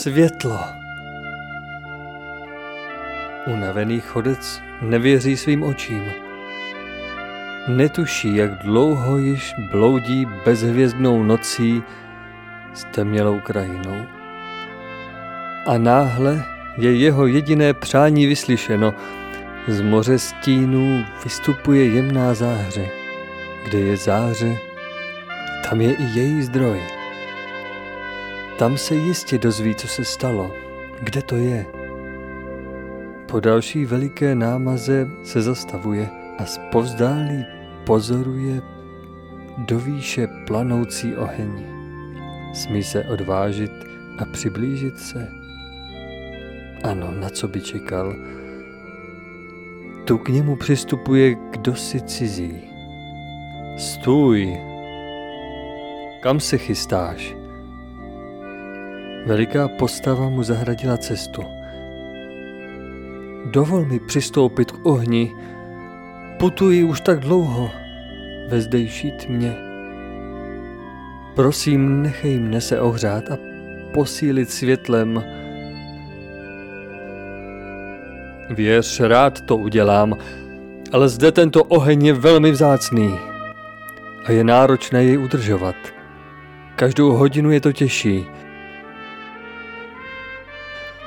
Světlo. Unavený chodec nevěří svým očím. Netuší, jak dlouho již bloudí bezhvězdnou nocí s temnělou krajinou. A náhle je jeho jediné přání vyslyšeno. Z moře stínů vystupuje jemná záře. Kde je záře, tam je i její zdroj. Tam se jistě dozví, co se stalo, kde to je. Po další veliké námaze se zastavuje a zpovzdálí pozoruje do výše planoucí oheň. Smí se odvážit a přiblížit se. Ano, na co by čekal? Tu k němu přistupuje kdosi cizí. Stůj! Kam se chystáš? Veliká postava mu zahradila cestu. Dovol mi přistoupit k ohni, putuji už tak dlouho ve zdejší tmě. Prosím, nechej mne se ohřát a posílit světlem. Věř, rád to udělám, ale zde tento oheň je velmi vzácný a je náročné jej udržovat. Každou hodinu je to těžší.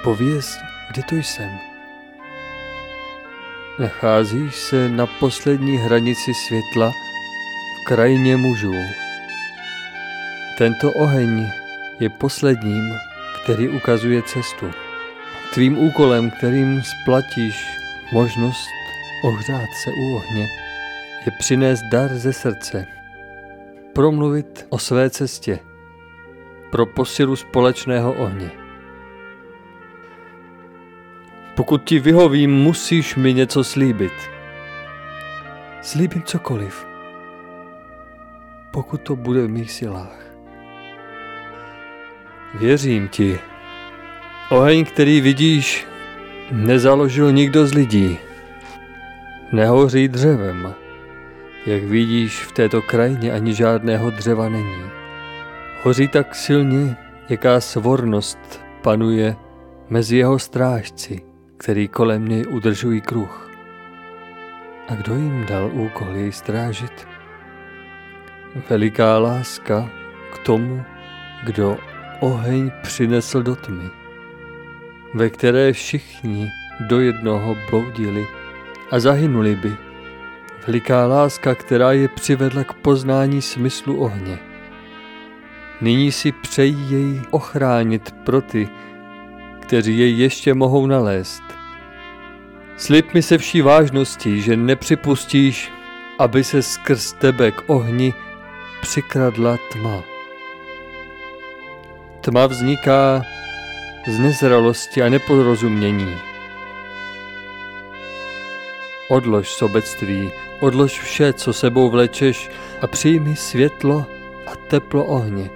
Pověz, kde to jsem? Nacházíš se na poslední hranici světla v krajině mužů. Tento oheň je posledním, který ukazuje cestu. Tvým úkolem, kterým splatíš možnost ohřát se u ohně, je přinést dar ze srdce, promluvit o své cestě pro posilu společného ohně. Pokud ti vyhovím, musíš mi něco slíbit. Slíbím cokoliv, pokud to bude v mých silách. Věřím ti. Oheň, který vidíš, nezaložil nikdo z lidí. Nehoří dřevem. Jak vidíš, v této krajině ani žádného dřeva není. Hoří tak silně, jaká svornost panuje mezi jeho strážci který kolem něj udržují kruh. A kdo jim dal úkol jej strážit? Veliká láska k tomu, kdo oheň přinesl do tmy, ve které všichni do jednoho bloudili a zahynuli by. Veliká láska, která je přivedla k poznání smyslu ohně. Nyní si přejí jej ochránit pro ty, kteří jej ještě mohou nalézt. Slib mi se vší vážností, že nepřipustíš, aby se skrz tebe k ohni přikradla tma. Tma vzniká z nezralosti a neporozumění. Odlož sobectví, odlož vše, co sebou vlečeš a přijmi světlo a teplo ohně.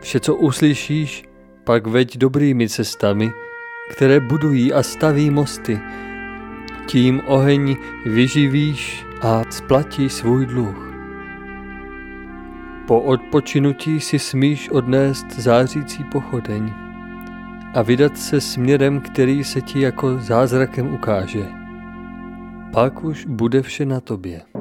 Vše, co uslyšíš, pak veď dobrými cestami, které budují a staví mosty. Tím oheň vyživíš a splatí svůj dluh. Po odpočinutí si smíš odnést zářící pochodeň a vydat se směrem, který se ti jako zázrakem ukáže. Pak už bude vše na tobě.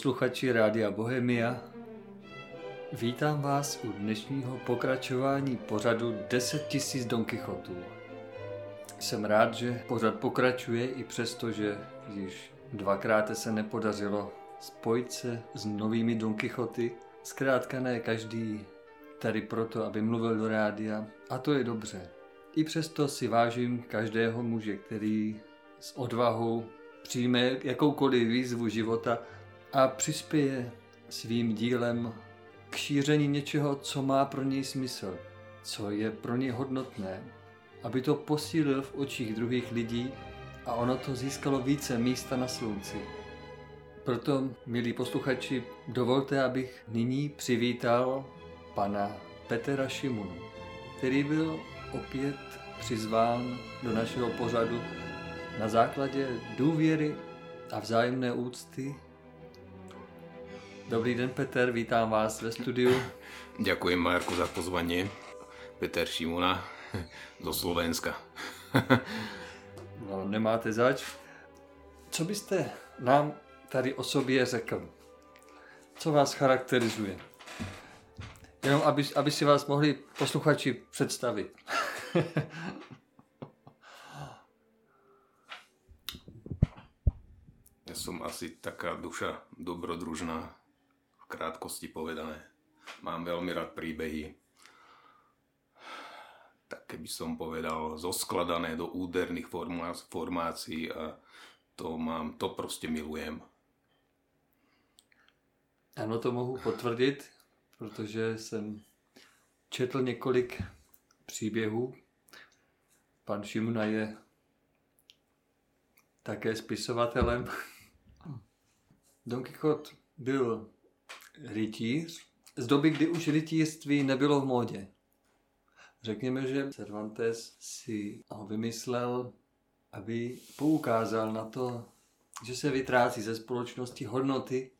Posluchači Rádia Bohemia, vítám vás u dnešního pokračování pořadu 10 000 Don Quixotů. Jsem rád, že pořád pokračuje i přesto, že když dvakrát se nepodařilo spojit se s novými Don Quixoty. Zkrátka ne každý tady proto, aby mluvil do rádia a to je dobře. I přesto si vážím každého muže, který s odvahou přijme jakoukoliv výzvu života a přispěje svým dílem k šíření něčeho, co má pro něj smysl, co je pro něj hodnotné, aby to posílil v očích druhých lidí a ono to získalo více místa na slunci. Proto, milí posluchači, dovolte, abych nyní přivítal pana Petra Šimunu, který byl opět přizván do našeho pořadu na základě důvěry a vzájemné úcty. Dobrý den, Peter, vítám vás ve studiu. Děkuji, Marku, za pozvání. Peter Šimuna do Slovenska. no, nemáte zač. Co byste nám tady o sobě řekl? Co vás charakterizuje? Jenom aby, aby si vás mohli posluchači představit. Já jsem asi taká duša dobrodružná, krátkosti povedané. Mám velmi rád příběhy. Tak by som povedal, zoskladané do úderných formácií a to mám, to prostě milujem. Ano, to mohu potvrdit, protože jsem četl několik příběhů. Pan Šimuna je také spisovatelem. Don Quixote byl rytíř z doby, kdy už rytířství nebylo v módě. Řekněme, že Cervantes si ho vymyslel, aby poukázal na to, že se vytrácí ze společnosti hodnoty,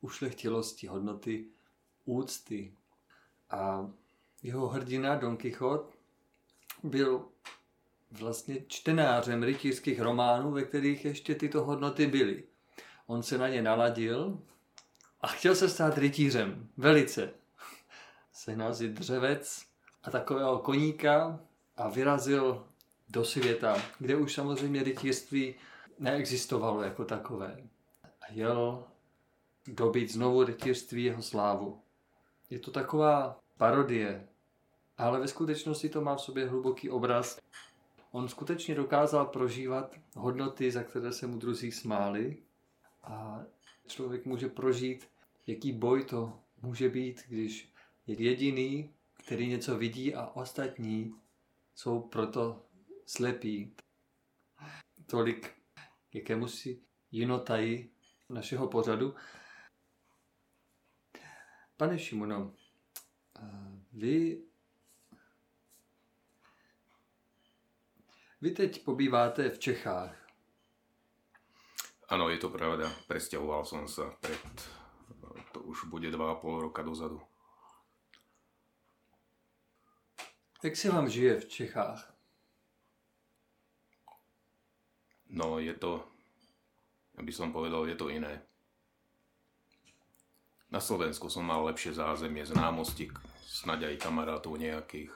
ušlechtilosti, hodnoty úcty. A jeho hrdina Don Quixote byl vlastně čtenářem rytířských románů, ve kterých ještě tyto hodnoty byly. On se na ně naladil a chtěl se stát rytířem. Velice. Sehnal si dřevec a takového koníka a vyrazil do světa, kde už samozřejmě rytířství neexistovalo jako takové. A jel dobít znovu rytířství jeho slávu. Je to taková parodie, ale ve skutečnosti to má v sobě hluboký obraz. On skutečně dokázal prožívat hodnoty, za které se mu druzí smáli a člověk může prožít, jaký boj to může být, když je jediný, který něco vidí a ostatní jsou proto slepí. Tolik jakému si jinotaji našeho pořadu. Pane Šimono, vy, vy teď pobýváte v Čechách. Ano, je to pravda. Presťahoval sa pred, to už bude dva a pol roka dozadu. Jak se vám žije v Čechách? No, je to, aby som povedal, je to iné. Na Slovensku som mal lepšie zázemie, známosti, snaď aj kamarátov nejakých.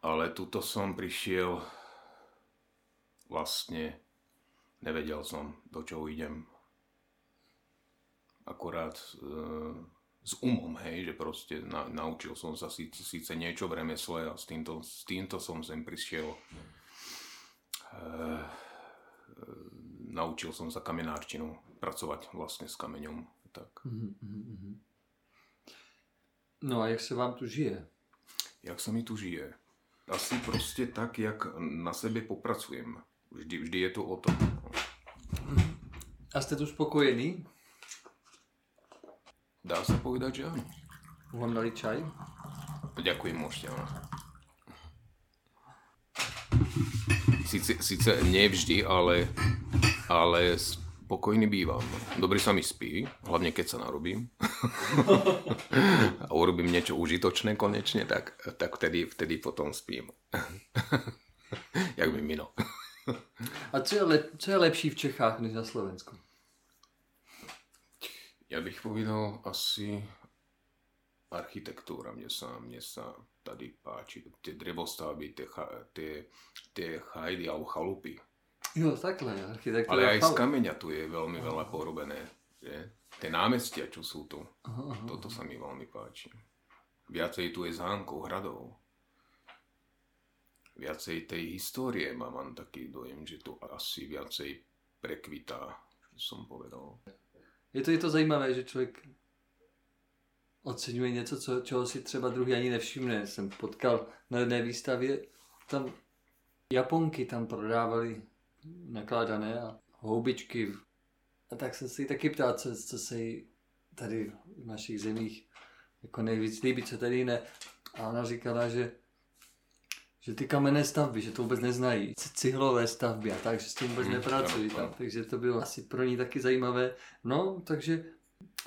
Ale tuto som prišiel, vlastne nevedel som, do čoho idem. Akorát e, s umom, hej, že proste na, naučil som sa síce, síce niečo v remesle a s týmto, s týmto som sem prišiel. E, e, naučil som sa kamenárčinu, pracovať vlastne s kameňom tak. Mm-hmm. No a jak se vám tu žije? Jak se mi tu žije? Asi prostě tak, jak na sebe popracujem. Vždy, vždy je to o tom. A jste tu spokojený? Dá se povedať, že ano. Vám dali čaj? Ďakujem, môžete, áno. Sice, sice nevždy, ale, ale spokojný bývam. Dobrý sa mi spí, hlavne keď sa narobím. a urobím niečo užitočné konečne, tak, tak vtedy, vtedy potom spím. Jak by mino. a co je, lep, co je lepší v Čechách než na Slovensku? Ja bych povedal asi architektúra, mne sa, mne sa tady páči. Tie drevostavby, tie, tie, tie chajdy alebo chalupy. Jo, takhle, architektúra. Ale aj z kameňa tu je veľmi veľa porobené. Že? Tie námestia, čo sú tu, aha, aha. toto sa mi veľmi páči. Viacej tu je zámkov, hradov. Viacej tej histórie mám, mám taký dojem, že tu asi viacej prekvitá, som povedal. Je to, je to zajímavé, že člověk oceňuje něco, co, čeho si třeba druhý ani nevšimne. Jsem potkal na jedné výstavě, tam Japonky tam prodávali nakládané a houbičky. A tak jsem si taky ptal, co, co se jí tady v našich zemích jako nejvíc líbí, co tady ne. A ona říkala, že že ty kamenné stavby, že to vůbec neznají. Cihlové stavby a tak, že s tím vůbec hmm, nepracují tam. Takže to bylo asi pro ní taky zajímavé. No, takže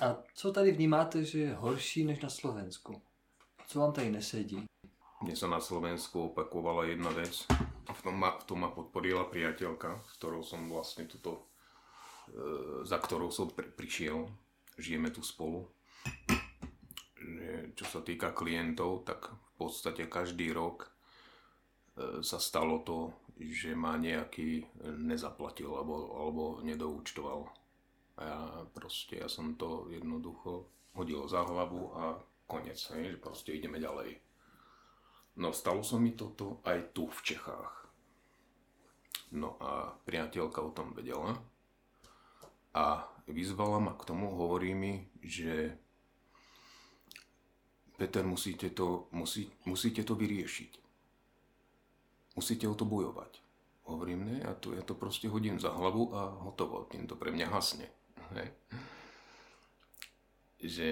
a co tady vnímáte, že je horší než na Slovensku? Co vám tady nesedí? Mně se na Slovensku opakovala jedna věc. A v tom ma, v tom ma podporila priateľka, s ktorou som vlastne tuto, e, za ktorou som pri, prišiel. Žijeme tu spolu. Čo sa týka klientov, tak v podstate každý rok e, sa stalo to, že ma nejaký nezaplatil alebo, alebo nedoučtoval a ja proste, ja som to jednoducho hodil za hlavu a konec, hej, že proste ideme ďalej. No stalo sa mi toto aj tu v Čechách. No a priateľka o tom vedela a vyzvala ma k tomu, hovorí mi, že Peter, musíte to, musí, musíte to vyriešiť. Musíte o to bojovať. Hovorím, ne, ja to, ja to proste hodím za hlavu a hotovo, tým to pre mňa hasne. Hej. Že,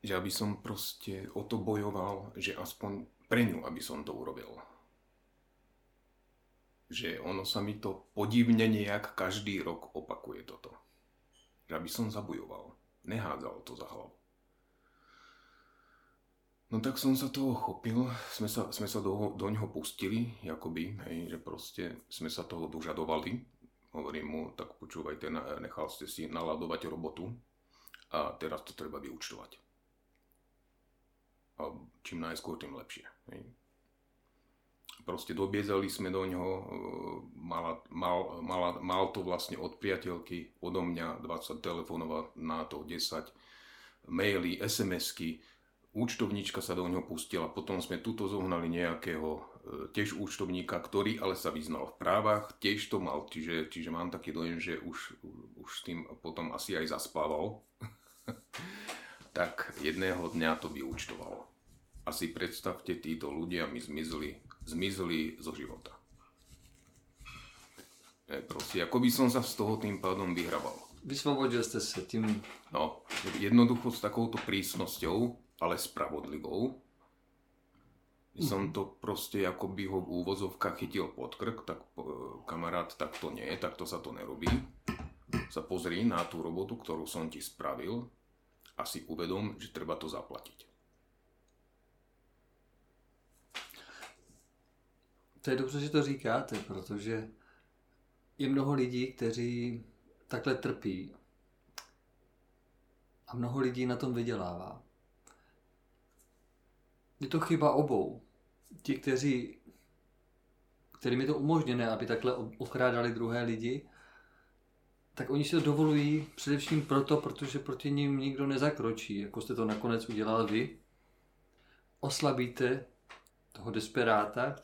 že aby som proste o to bojoval, že aspoň pre ňu, aby som to urobil. Že ono sa mi to podivne nejak každý rok opakuje toto. Že aby som zabojoval. Nehádzal to za hlavu. No tak som sa toho chopil, sme sa, sme sa do, do ňoho pustili, jakoby, hej, že proste sme sa toho dožadovali, Hovorím mu, tak počúvajte, nechal ste si naladovať robotu a teraz to treba vyučtovať. A čím najskôr, tým lepšie. Hej. Proste dobiezali sme do ňoho, e, mal, mal, mal, mal to vlastne od priateľky, odo mňa 20 telefonov na to 10, maily, SMS-ky, účtovníčka sa do ňoho pustila, potom sme tuto zohnali nejakého E, tiež účtovníka, ktorý ale sa vyznal v právach, tiež to mal, čiže, čiže mám taký dojem, že už, už s tým potom asi aj zaspával. tak jedného dňa to vyúčtoval. Asi predstavte, títo ľudia mi zmizli, zmizli zo života. E, proste, ako by som sa z toho tým pádom vyhrabal. Vysvobodil ste sa tým... No, jednoducho s takouto prísnosťou, ale spravodlivou, som to proste ako by ho v úvozovkách chytil pod krk, tak kamarát, tak to nie, tak to sa to nerobí. Sa pozri na tú robotu, ktorú som ti spravil a si uvedom, že treba to zaplatiť. To je dobře, že to říkáte, protože je mnoho lidí, kteří takhle trpí a mnoho lidí na tom vydělává. Je to chyba obou ti, kteří, kterým je to umožněné, aby takhle okrádali druhé lidi, tak oni si to dovolují především proto, protože proti ním nikdo nezakročí, jako jste to nakonec udělal vy. Oslabíte toho desperáta.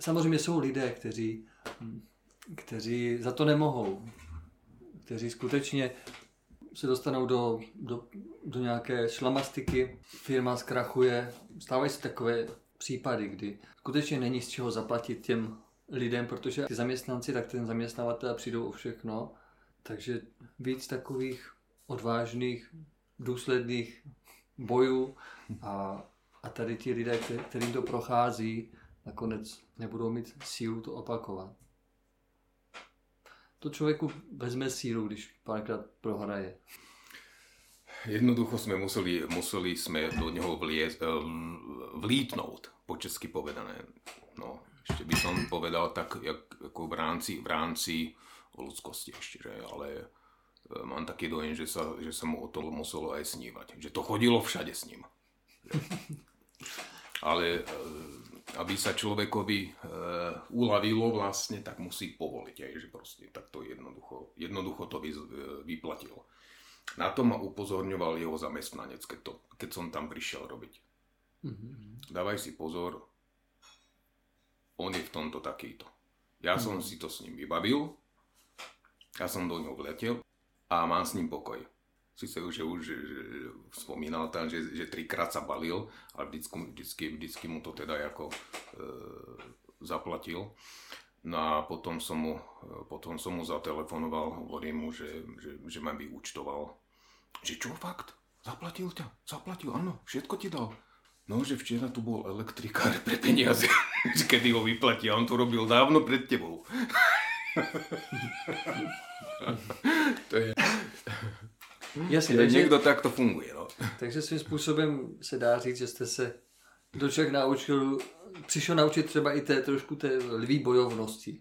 Samozřejmě jsou lidé, kteří, kteří za to nemohou, kteří skutečně se dostanou do, do, do nějaké šlamastiky, firma zkrachuje, stávají se takové případy, kdy skutečně není z čeho zaplatit těm lidem, protože ty zaměstnanci, tak ten zaměstnavatel přijdou o všechno. Takže víc takových odvážných, důsledných bojů a, a tady ti lidé, kterým to prochází, nakonec nebudou mít sílu to opakovat. To člověku vezme sílu, když párkrát prohraje. Jednoducho sme museli, museli sme do neho vliez, eh, vlítnout, po česky povedané. No, ešte by som povedal tak, jak, ako v rámci, v rámci ľudskosti ešte, že? ale mám taký dojem, že sa, že sa mu o to muselo aj snívať. Že to chodilo všade s ním. Ale aby sa človekovi uľavilo vlastne, tak musí povoliť aj, že proste takto jednoducho, jednoducho to vyplatil. Na to ma upozorňoval jeho zamestnanec, keď, to, keď som tam prišiel robiť. Mm-hmm. Dávaj si pozor, on je v tomto takýto. Ja mm-hmm. som si to s ním vybavil, ja som do ňoho vletel a mám s ním pokoj. Sice že už že, že, spomínal tam, že, že trikrát sa balil, ale vždycky, vždycky, vždycky mu to teda ako e, zaplatil. No a potom som mu, potom som mu zatelefonoval, hovorím mu, že, že, že ma vyúčtoval. Že čo fakt? Zaplatil ťa? Zaplatil, áno, všetko ti dal. No, že včera tu bol elektrikár pre peniaze, kedy ho vyplatil. On to robil dávno pred tebou. to je... Jasně, takže, někdo tak to funguje. No. Takže svým způsobem se dá říct, že jste se do člověk naučil, přišel naučit třeba i té trošku té lví bojovnosti.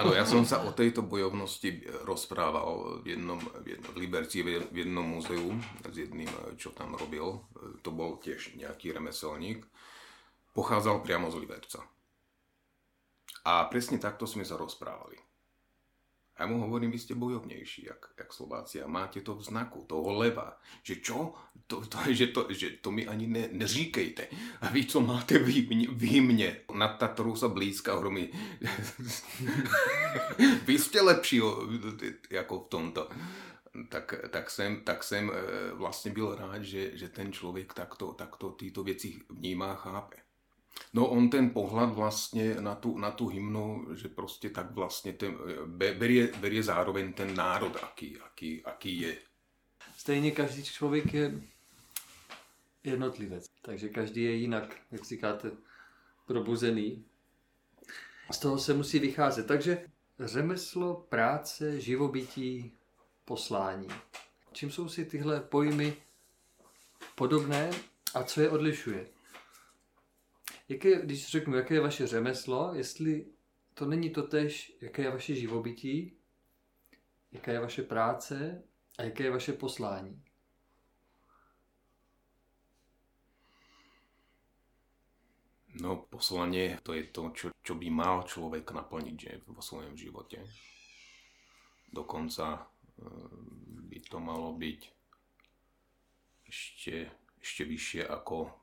Áno, ja som sa o tejto bojovnosti rozprával v jednom, v, jednom, v Liberci, v jednom múzeu s jedným, čo tam robil. To bol tiež nejaký remeselník. Pochádzal priamo z Liberca. A presne takto sme sa rozprávali. A mu hovorím, vy ste bojovnejší, jak, jak Slováci a máte to v znaku, toho leva. Že čo? To, to, že, to, že to mi ani ne, neříkejte. A vy, co máte vy, mne. Na Tatoru sa blízka hovorím, vy ste lepší jako v tomto. Tak, tak, jsem, tak jsem eh, vlastně byl rád, že, že ten člověk takto, takto tyto věci vnímá, chápe. No on ten pohled vlastně na tu, na tu hymnu, že prostě tak vlastně ten, berie, berie zároveň ten národ, aký, aký, aký je. Stejně každý člověk je jednotlivec, takže každý je jinak, jak říkáte, probuzený. Z toho se musí vycházet. Takže řemeslo, práce, živobytí, poslání. Čím jsou si tyhle pojmy podobné a co je odlišuje? Jaké, když řeknu, jaké je vaše řemeslo, jestli to není to tež, jaké je vaše živobytí, jaká je vaše práce a jaké je vaše poslání. No, poslanie to je to, čo, čo by mal človek naplniť že, vo svojom živote. Dokonca eh, by to malo byť ešte, ešte vyššie ako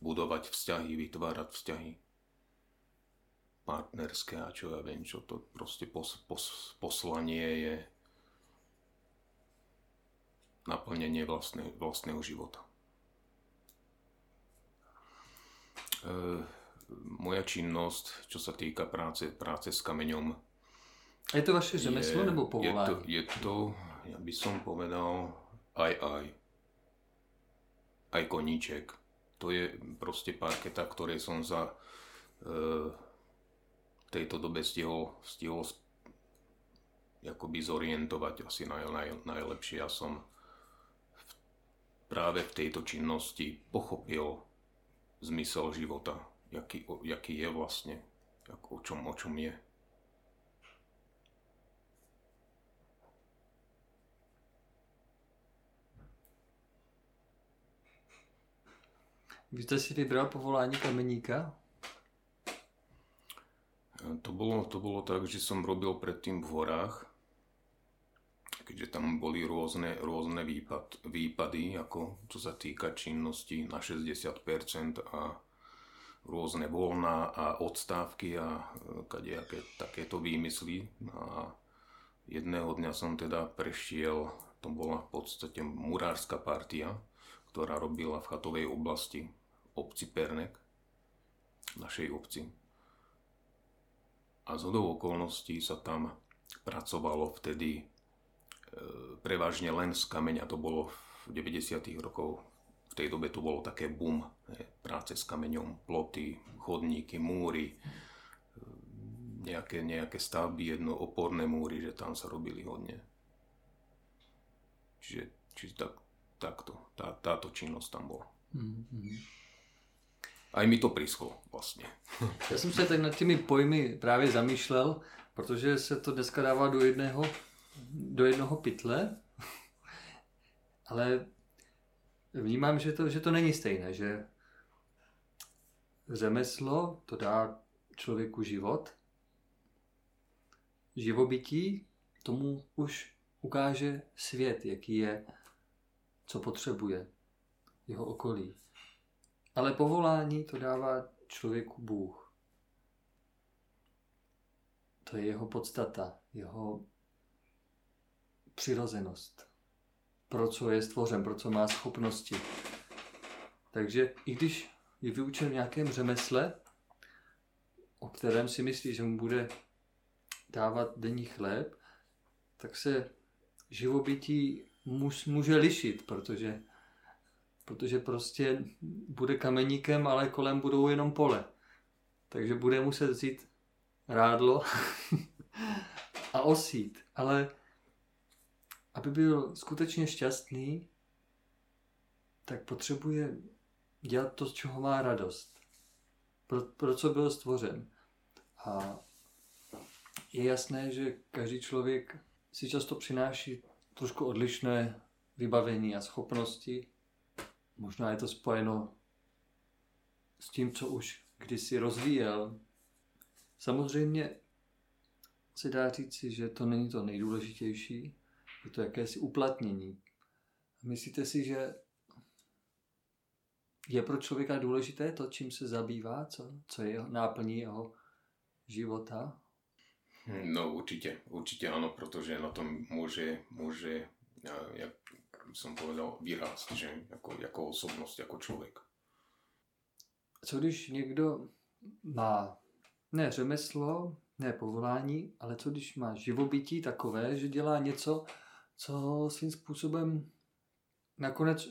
budovať vzťahy, vytvárať vzťahy partnerské a čo ja viem, čo to proste pos, pos, poslanie je naplnenie vlastne, vlastného života. E, moja činnosť, čo sa týka práce, práce s kameňom, je to vaše řemeslo nebo povolání? Je to, je to, ja by som povedal, aj aj. Aj koníček to je proste parketa, ktoré som za e, tejto dobe stihol, stihol akoby zorientovať asi naj, naj, najlepšie. Ja som v, práve v tejto činnosti pochopil zmysel života, jaký, jaký je vlastne, ako, o, čom, o čom je. Vy jste si vybral povolání kameníka? To bolo, to bolo tak, že som robil predtým v horách, keďže tam boli rôzne, rôzne výpad, výpady, ako čo sa týka činnosti na 60% a rôzne voľná a odstávky a kadejaké takéto výmysly. A jedného dňa som teda prešiel, to bola v podstate murárska partia, ktorá robila v chatovej oblasti obci Pernek, našej obci. A z hodou okolností sa tam pracovalo vtedy e, prevažne len z kameňa. To bolo v 90. rokoch. V tej dobe to bolo také boom. Ne? Práce s kameňom, ploty, chodníky, múry, e, nejaké, nejaké stavby, jedno oporné múry, že tam sa robili hodne. Čiže, čiže tak, takto, tá, táto činnosť tam bola. Mm-hmm. A i mi to prischlo vlastně. Já jsem se tak nad těmi pojmy právě zamýšlel, protože se to dneska dává do jedného do jednoho pytle, ale vnímám, že to, že to není stejné, že řemeslo to dá člověku život, živobytí tomu už ukáže svět, jaký je, co potřebuje, jeho okolí. Ale povolání to dává člověku Bůh. To je jeho podstata, jeho přirozenost. Pro co je stvořen, pro co má schopnosti. Takže i když je vyučen v nějakém řemesle, o kterém si myslí, že mu bude dávat denní chléb, tak se živobytí může lišit, protože, protože prostě bude kameníkem, ale kolem budou jenom pole. Takže bude muset vzít rádlo a osít. Ale aby byl skutečně šťastný, tak potřebuje dělat to, z čeho má radost. Pro, pro co byl stvořen. A je jasné, že každý člověk si často přináší trošku odlišné vybavení a schopnosti. Možná je to spojeno s tím, co už kdysi rozvíjel. Samozřejmě se dá říci, že to není to nejdůležitější, je to jakési uplatnění. Myslíte si, že je pro člověka důležité to, čím se zabývá, co, co je náplní jeho života? No určitě, určitě ano, protože na tom může, může jak jsem povedal, výraz, že jako, jako osobnost, jako člověk. Co když někdo má ne řemeslo, ne povolání, ale co když má živobytí takové, že dělá něco, co svým způsobem nakonec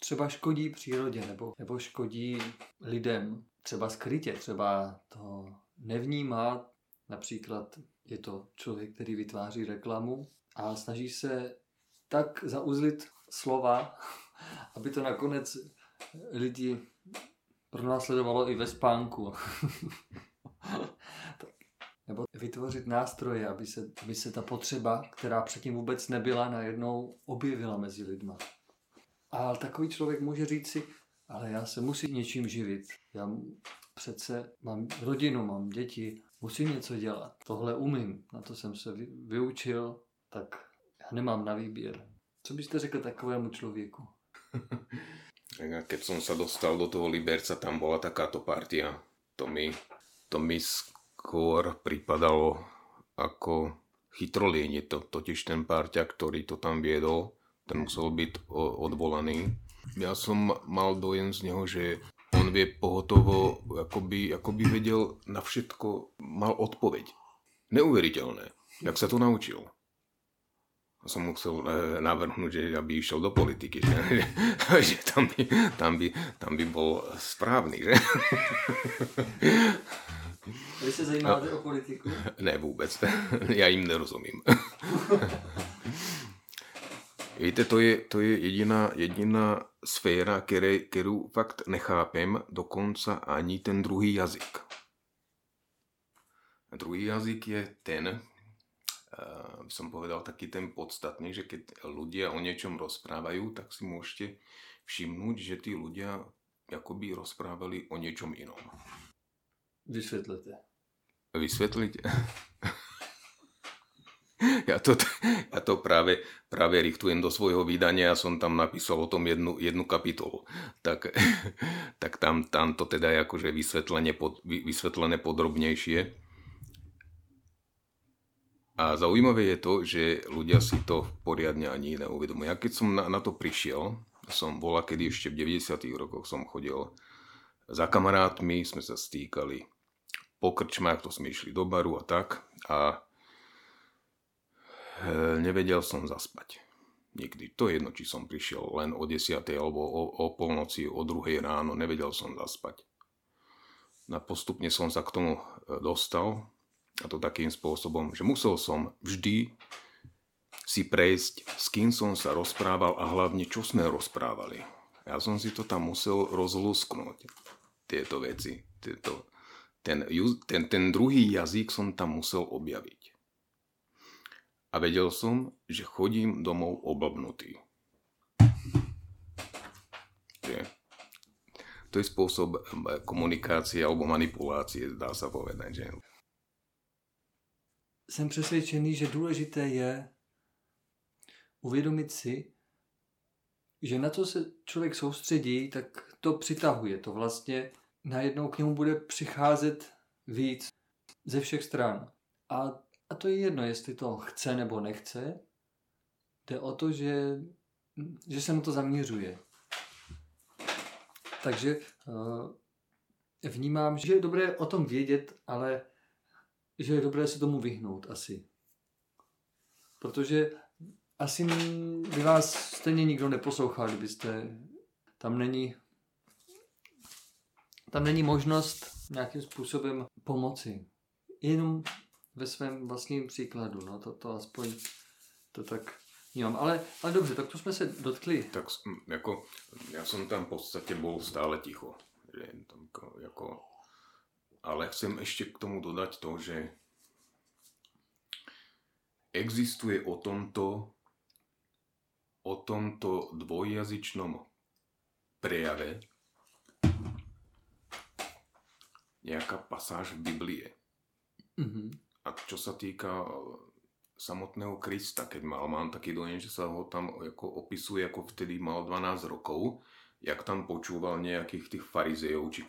třeba škodí přírodě nebo, nebo škodí lidem, třeba skrytě, třeba to nevnímá, například je to člověk, který vytváří reklamu a snaží se tak zauzlit slova, aby to nakonec lidi pronásledovalo i ve spánku. Nebo vytvořit nástroje, aby se, aby se ta potřeba, která předtím vůbec nebyla, najednou objevila mezi lidma. A takový člověk může říct si, ale já se musím něčím živit. Já přece mám rodinu, mám děti, musím něco dělat. Tohle umím, na to jsem se vyučil, tak nemám na výběr. Co byste řekl takovému člověku? Keď som sa dostal do toho Liberca, tam bola takáto partia. To mi, to mi skôr pripadalo ako chytrolienie. To, totiž ten partia, ktorý to tam viedol, ten musel byť odvolaný. Ja som mal dojem z neho, že on vie pohotovo, akoby, akoby vedel na všetko, mal odpoveď. Neuveriteľné, jak sa to naučil som musel e, navrhnúť, že aby išiel do politiky, že, že tam, by, tam, by, tam by bol správny, že? Vy se zajímáte o politiku? Ne, vůbec. Já jim nerozumím. Víte, to je, to je jediná, jediná sféra, které, kterou fakt nechápem, dokonce ani ten druhý jazyk. A druhý jazyk je ten, som povedal, taký ten podstatný, že keď ľudia o niečom rozprávajú, tak si môžete všimnúť, že tí ľudia akoby rozprávali o niečom inom. Vysvětlete. Vysvětlíte? ja to, ja to práve, práve richtujem do svojho vydania a som tam napísal o tom jednu, jednu kapitolu. Tak, tak tam, tam to teda je akože vysvetlené, pod, vysvetlené podrobnejšie. A zaujímavé je to, že ľudia si to poriadne ani neuvedomujú. Ja keď som na, na to prišiel, som bola, kedy ešte v 90. rokoch som chodil za kamarátmi, sme sa stýkali po krčmách, to sme išli do baru a tak. A e, nevedel som zaspať. Nikdy. To je jedno, či som prišiel len o 10. alebo o, o polnoci, o druhej ráno, nevedel som zaspať. Na postupne som sa k tomu e, dostal a to takým spôsobom, že musel som vždy si prejsť, s kým som sa rozprával a hlavne, čo sme rozprávali. Ja som si to tam musel rozlusknúť, tieto veci. Tieto, ten, ten, ten druhý jazyk som tam musel objaviť. A vedel som, že chodím domov oblbnutý. Je. To je spôsob eh, komunikácie alebo manipulácie, dá sa povedať. Že? Jsem přesvědčený, že důležité je uvědomit si, že na co se člověk soustředí, tak to přitahuje. To vlastně najednou k němu bude přicházet víc ze všech stran. A, a to je jedno, jestli to chce nebo nechce. Jde o to, že, že se na to zaměřuje. Takže uh, vnímám, že je dobré o tom vědět, ale že je dobré se tomu vyhnout asi. Protože asi by vás stejně nikdo neposlouchal, kdybyste tam není tam není možnost nějakým způsobem pomoci. Jenom ve svém vlastním příkladu, no to, to aspoň to tak vnímám. Ale, ale dobře, tak to jsme se dotkli. Tak jako, já jsem tam v podstatě byl stále ticho. Že tam jako, jako, ale chcem ještě k tomu dodat to, že existuje o tomto o tomto dvojjazyčnom prejave nejaká pasáž v Biblie. Mm-hmm. A čo sa týka samotného Krista, keď mal, mám taký dojem, že sa ho tam ako opisuje, ako vtedy mal 12 rokov, jak tam počúval nejakých tých farizejov, či,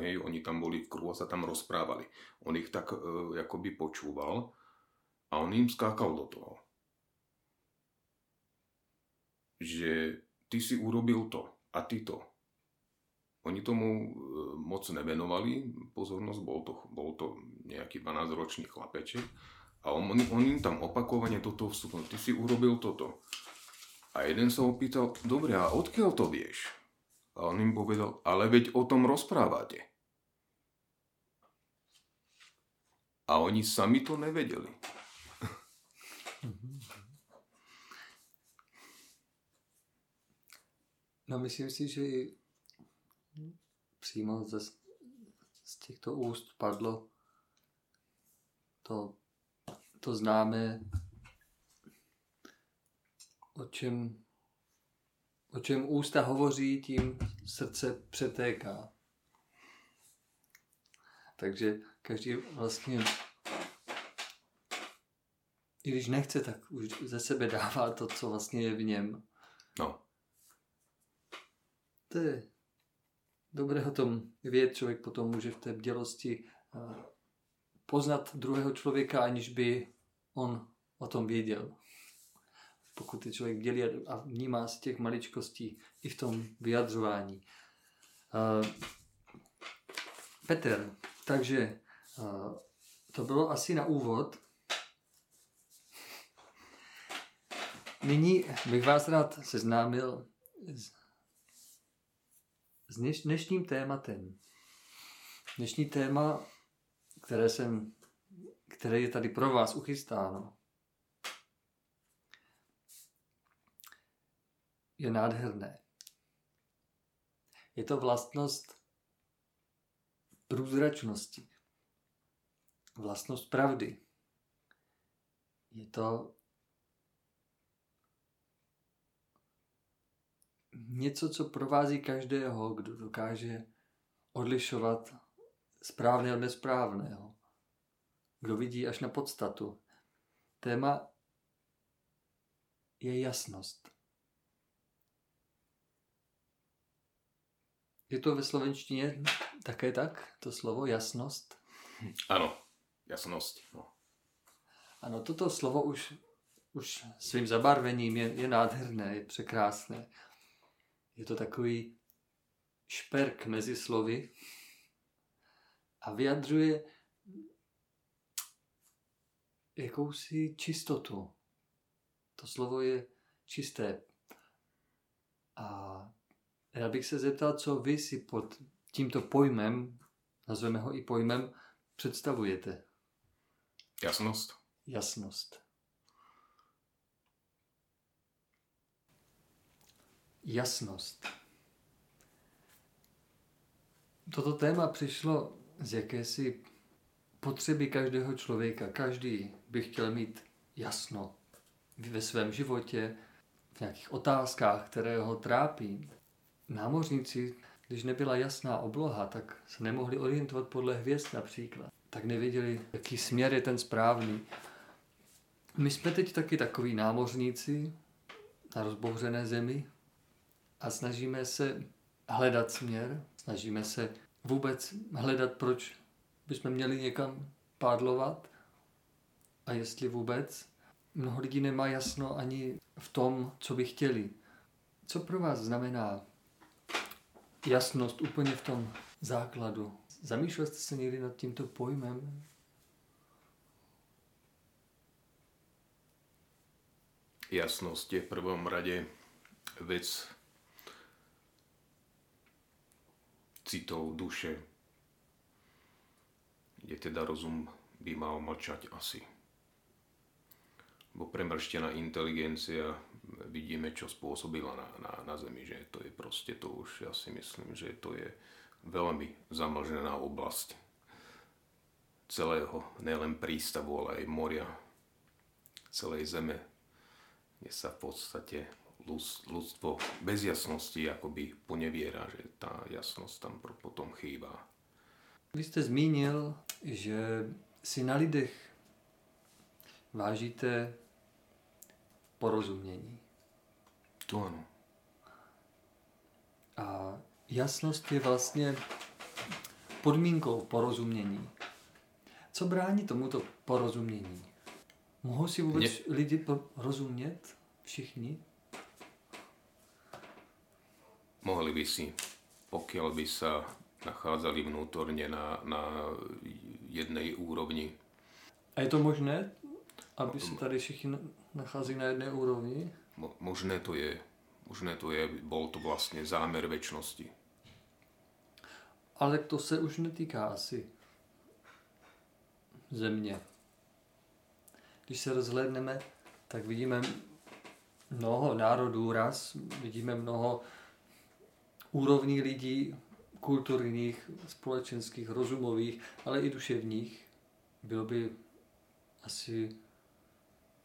hej, oni tam boli v kruhu a sa tam rozprávali. On ich tak uh, akoby počúval a on im skákal do toho. Že ty si urobil to a ty to. Oni tomu e, moc nevenovali pozornosť, bol to, bol to nejaký 12-ročný chlapeček a on, on im tam opakovane toto vstupnul. Ty si urobil toto. A jeden sa opýtal, dobre, a odkiaľ to vieš? A on im povedal, ale veď o tom rozprávate. A oni sami to nevedeli. No myslím si, že přímo ze, z těchto úst padlo to, to známe, o čem, o čem ústa hovoří, tím srdce přetéká. Takže každý vlastně, i když nechce, tak už ze sebe dává to, co vlastně je v něm. No. To je dobré o tom vědět, člověk potom může v té bdělosti eh, poznat druhého člověka, aniž by on o tom věděl. Pokud je člověk bdělý a vnímá z těch maličkostí i v tom vyjadřování. Eh, Petr, takže eh, to bylo asi na úvod. Nyní bych vás rád seznámil s dneš, dnešním tématem. Dnešní téma, které, jsem, které je tady pro vás uchystáno, je nádherné. Je to vlastnost průzračnosti, vlastnost pravdy. Je to něco, co provází každého, kdo dokáže odlišovat správné od nesprávného. Kdo vidí až na podstatu. Téma je jasnost. Je to ve slovenštině také tak, to slovo jasnost? Ano, jasnost. No. Ano, toto slovo už, už svým zabarvením je, je nádherné, je překrásné. Je to takový šperk mezi slovy a vyjadřuje jakousi čistotu. To slovo je čisté. A já bych se zeptal, co vy si pod tímto pojmem, nazveme ho i pojmem, představujete. Jasnost. Jasnost. jasnost. Toto téma přišlo z jakési potřeby každého člověka. Každý by chtěl mít jasno ve svém životě, v nějakých otázkách, které ho trápí. Námořníci, když nebyla jasná obloha, tak se nemohli orientovat podle hvězd například. Tak nevěděli, jaký směr je ten správný. My jsme teď taky takový námořníci na rozbouřené zemi a snažíme se hledat směr, snažíme se vůbec hledat, proč bychom měli někam pádlovat a jestli vůbec. Mnoho lidí nemá jasno ani v tom, co by chtěli. Co pro vás znamená jasnost úplně v tom základu? Zamýšlel jste se někdy nad tímto pojmem? Jasnost je v prvom rade vec citov duše, kde teda rozum by mal mlčať asi. Bo premrštená inteligencia, vidíme, čo spôsobila na, na, na Zemi, že to je proste to už, ja si myslím, že to je veľmi zamlžená oblasť celého, nielen prístavu, ale aj moria, celej Zeme, kde sa v podstate ľudstvo bez jasnosti akoby poneviera, že tá jasnosť tam potom chýba. Vy jste zmínil, že si na lidech vážíte porozumění. To ano. A jasnost je vlastně podmínkou porozumění. Co brání tomuto porozumění? Mohou si vůbec Mě... lidi rozumět? Všichni? Mohli by si, pokiaľ by sa nachádzali vnútorne na, na jednej úrovni. A je to možné, aby se tady všichni nachází na jedné úrovni? Mo, možné to je. Možné to je, bol to vlastně zámer väčšnosti. Ale to se už netýká asi země. Když se rozhlédneme, tak vidíme mnoho národů, ras, vidíme mnoho úrovní lidí, kulturních, společenských, rozumových, ale i duševních. Bylo by asi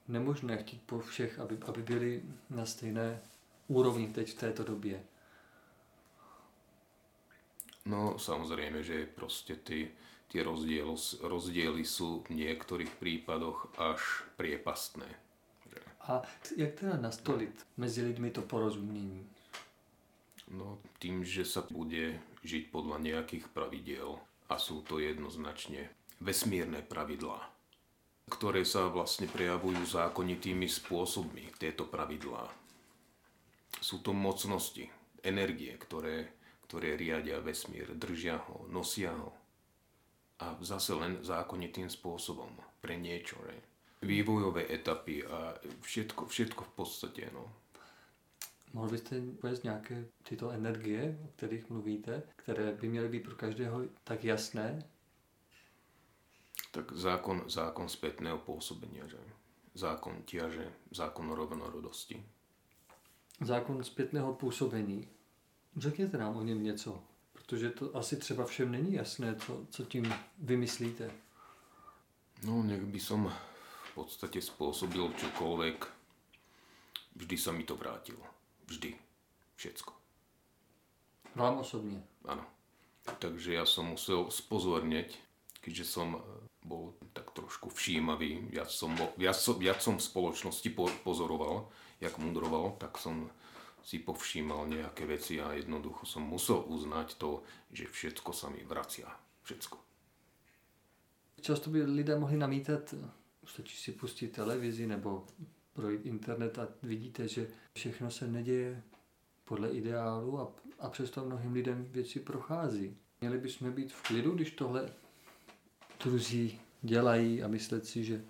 nemožné chtít po všech, aby, aby byli na stejné úrovni teď v této době. No samozrejme, že prostě ty, ty rozdiely, rozdiely sú v niektorých prípadoch až priepastné. A jak teda nastolit mezi lidmi to porozumění? No tým, že sa bude žiť podľa nejakých pravidiel a sú to jednoznačne vesmírne pravidlá ktoré sa vlastne prejavujú zákonitými spôsobmi, tieto pravidlá. Sú to mocnosti, energie, ktoré, ktoré riadia vesmír, držia ho, nosia ho. A zase len zákonitým spôsobom, pre niečo. Ne? Vývojové etapy a všetko, všetko v podstate. No. Mohl byste uvést nějaké tyto energie, o kterých mluvíte, které by měly být pro každého tak jasné, tak zákon, zákon spätného pôsobenia, že zákon ťaže, zákon rovnorodosti. Zákon zpětného působení. Řekněte nám o něm něco, protože to asi třeba všem není jasné, co, co tím vymyslíte. No, nech by som v podstate spôsobil čokoľvek, vždy sa mi to vrátilo. Vždy. Všetko. Vám osobně? Áno. Takže ja som musel spozorneť, keďže som bol tak trošku všímavý, viac som, viac, viac som v spoločnosti po, pozoroval, jak mudroval, tak som si povšímal nejaké veci a jednoducho som musel uznať to, že všetko sa mi vracia. Všetko. Často by lidé mohli namítat, stačí si pustit televizi nebo projít internet a vidíte, že všechno se neděje podle ideálu a, a přesto mnohým lidem věci prochází. Měli bychom být v klidu, když tohle druzí dělají a myslet si, že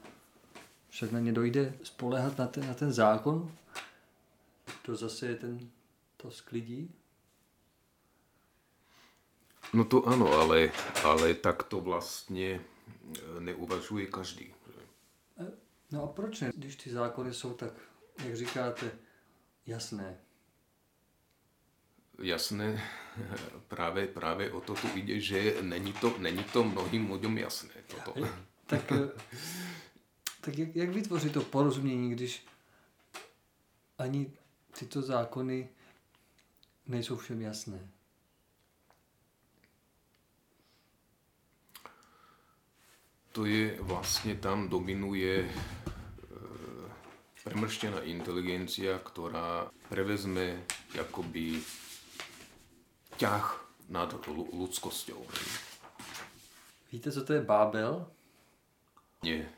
však na ně dojde spolehat na ten, na ten zákon, to zase je ten, to sklidí. No to ano, ale, ale tak to vlastně neuvažuje každý. E, no a proč ne, když ty zákony jsou tak, jak říkáte, jasné? Jasné, právě, právě o to tu ide, že není to, není to mnohým ľuďom jasné. Toto. Tak, eh, tak jak, jak vytvořit to porozumění, když ani tyto zákony nejsou všem jasné? To je vlastně tam dominuje e, premrštená inteligencia, ktorá prevezme jakoby ťah nad ľudskosťou. Víte, co to je Bábel? Nie.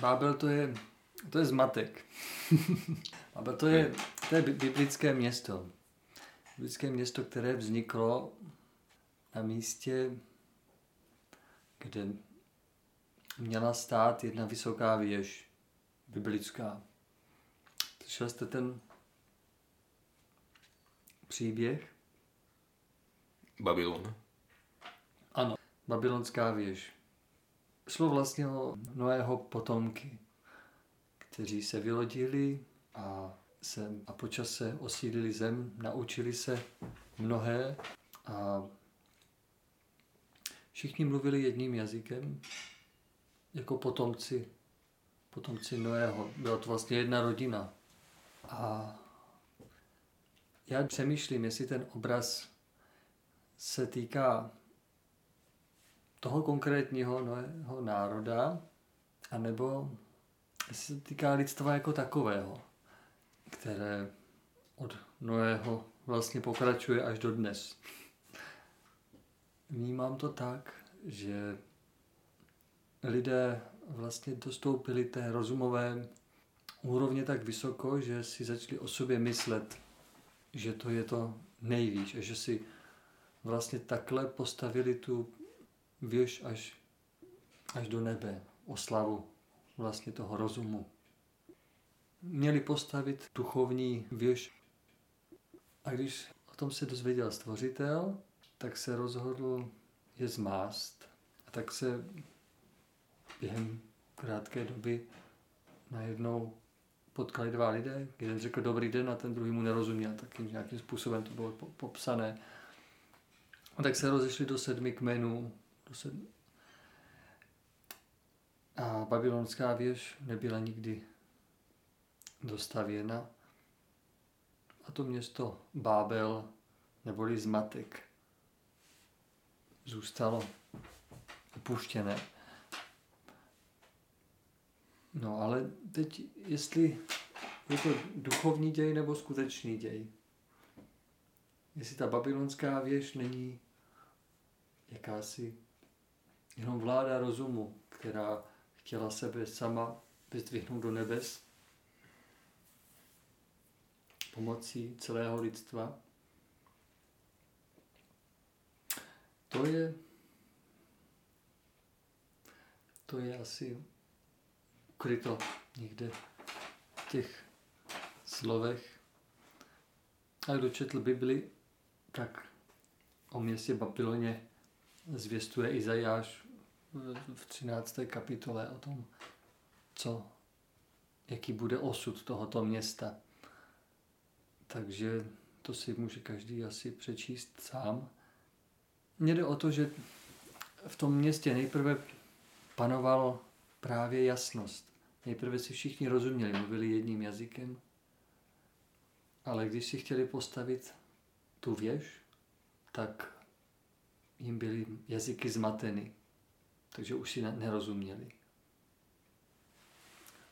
Bábel to je, to je zmatek. Bábel to je, to je biblické město. Biblické město, které vzniklo na místě, kde měla stát jedna vysoká věž, biblická. Slyšel jste ten příběh? Babylon. Ano, babylonská věž. Šlo vlastně o Noého potomky, kteří se vylodili a, se, a počase osídlili zem, naučili se mnohé a všichni mluvili jedním jazykem, jako potomci, potomci Noého. Byla to vlastně jedna rodina. A já přemýšlím, jestli ten obraz se týká toho konkrétního Noého národa, anebo se týká lidstva jako takového, které od Noého vlastně pokračuje až do dnes. Vnímám to tak, že lidé vlastně dostoupili té rozumové úrovně tak vysoko, že si začali o sobě myslet, že to je to nejvíc a že si vlastně takhle postavili tu věž až, až do nebe, oslavu vlastně toho rozumu. Měli postavit duchovní věž a když o tom se dozvěděl stvořitel, tak se rozhodl je zmást. A tak se během krátké doby najednou potkali dva lidé. Jeden řekl dobrý den a ten druhý mu nerozuměl, tak nějakým způsobem to bylo popsané. A tak se rozešli do sedmi kmenů. Do sedmi... A babylonská věž nebyla nikdy dostavěna. A to město Bábel, neboli zmatek, zůstalo opuštěné. No ale teď, jestli je to duchovní děj nebo skutečný děj. Jestli ta babylonská věž není jakási jenom vláda rozumu, která chtěla sebe sama vyzdvihnout do nebes pomocí celého lidstva. To je, to je asi ukryto někde v těch slovech. A kdo četl Bibli, tak o městě Babyloně zvěstuje Izajáš v 13. kapitole o tom, co, jaký bude osud tohoto města. Takže to si může každý asi přečíst sám. Mně jde o to, že v tom městě nejprve panoval právě jasnost. Nejprve si všichni rozuměli, mluvili jedním jazykem, ale když si chtěli postavit tu věž, tak jim byly jazyky zmateny, takže už si nerozuměli.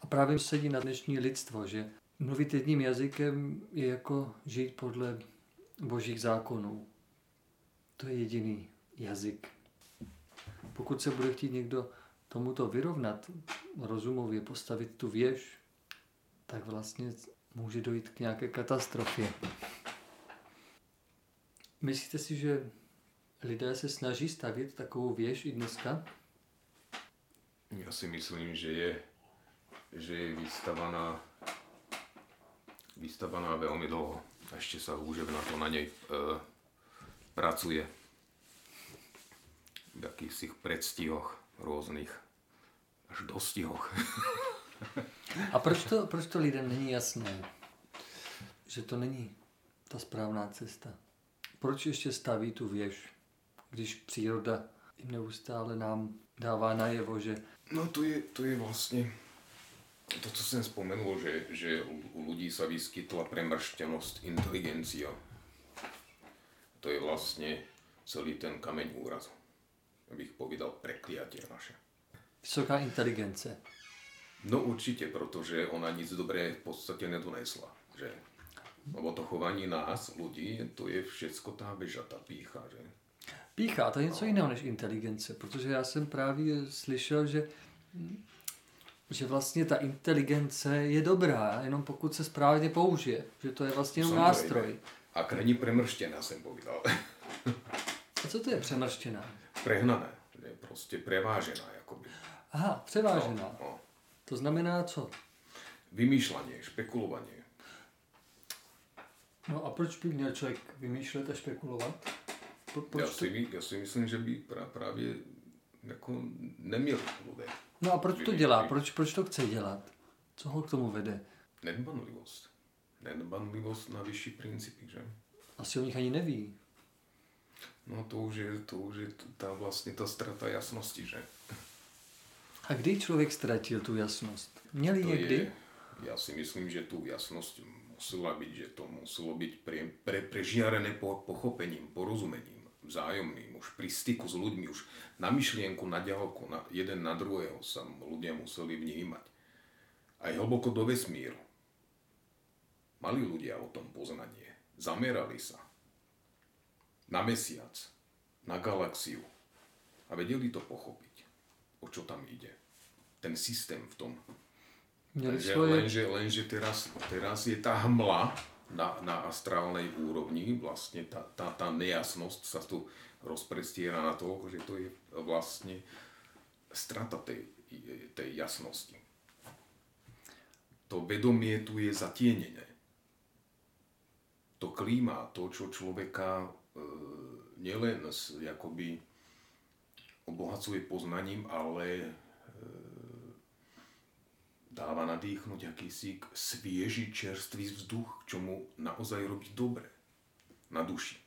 A právě sedí na dnešní lidstvo, že mluvit jedním jazykem je jako žít podle božích zákonů. To je jediný jazyk. Pokud se bude chtít někdo tomuto vyrovnat, rozumově postavit tu věž, tak vlastně může dojít k nějaké katastrofě. Myslíte si, že lidé se snaží stavět takovou věž i dneska? Já si myslím, že je, že je vystavaná, vystavaná velmi dlouho. Ještě se hůže na to na něj e, pracuje. V jakýchsi predstihoch různých, až dostihoch. A proč to, proč to lidem není jasné, že to není ta správná cesta? Proč ještě staví tu věž? Když příroda neustále nám dává najevo, že... No to je, to je vlastně to, co jsem vzpomenul, že, že u lidí se vyskytla premrštěnost inteligencia. To je vlastně celý ten kameň úrazu. Abych povídal prekliatie naše. Vysoká inteligence. No určitě, protože ona nic dobré v podstatě nedonesla. Že? Lebo to chování nás, lidí, to je všecko ta ta pícha. Že? Pícha, to je něco jiného než inteligence, protože já jsem právě slyšel, že že vlastně ta inteligence je dobrá, jenom pokud se správně použije, že to je vlastně jenom nástroj. A není premrštěná, jsem povídal. A co to je přemrštěná? Prehnané, je prostě prevážená, jakoby. Aha, převážená. No, no. To znamená co? Vymýšlení, špekulování. No a proč by měl člověk vymýšlet a špekulovat? Já, si, já si myslím, že by právě jako neměl lidé. No a proč to dělá? Proč, proč to chce dělat? Co ho k tomu vede? Nedbanlivost. Nedbanlivost na vyšší principy, že? Asi o nich ani neví. No to už je, to už je ta vlastně ta strata jasnosti, že? A kdy člověk ztratil tu jasnost? Měli někdy? Je, já si myslím, že tu jasnost musela být, že to muselo být pre, pre, prežiarené po, pochopením, porozumením, vzájomným, už pri styku s ľuďmi, už na myšlienku, na ďalku, na jeden na druhého sa ľudia museli vnímať. Aj hlboko do vesmíru. Mali ľudia o tom poznanie. Zamerali sa na mesiac, na galaxiu a vedeli to pochopiť, o čo tam ide. Ten systém v tom lenže, svoje... lenže, lenže teraz, teraz je tá hmla na, na astrálnej úrovni, vlastne tá, tá, tá nejasnosť sa tu rozprestiera na to, že to je vlastne strata tej, tej jasnosti. To vedomie tu je zatienené. To klíma, to, čo človeka e, nielen jakoby obohacuje poznaním, ale dáva nadýchnuť akýsi svieži čerstvý vzduch, čo mu naozaj robí dobre na duši.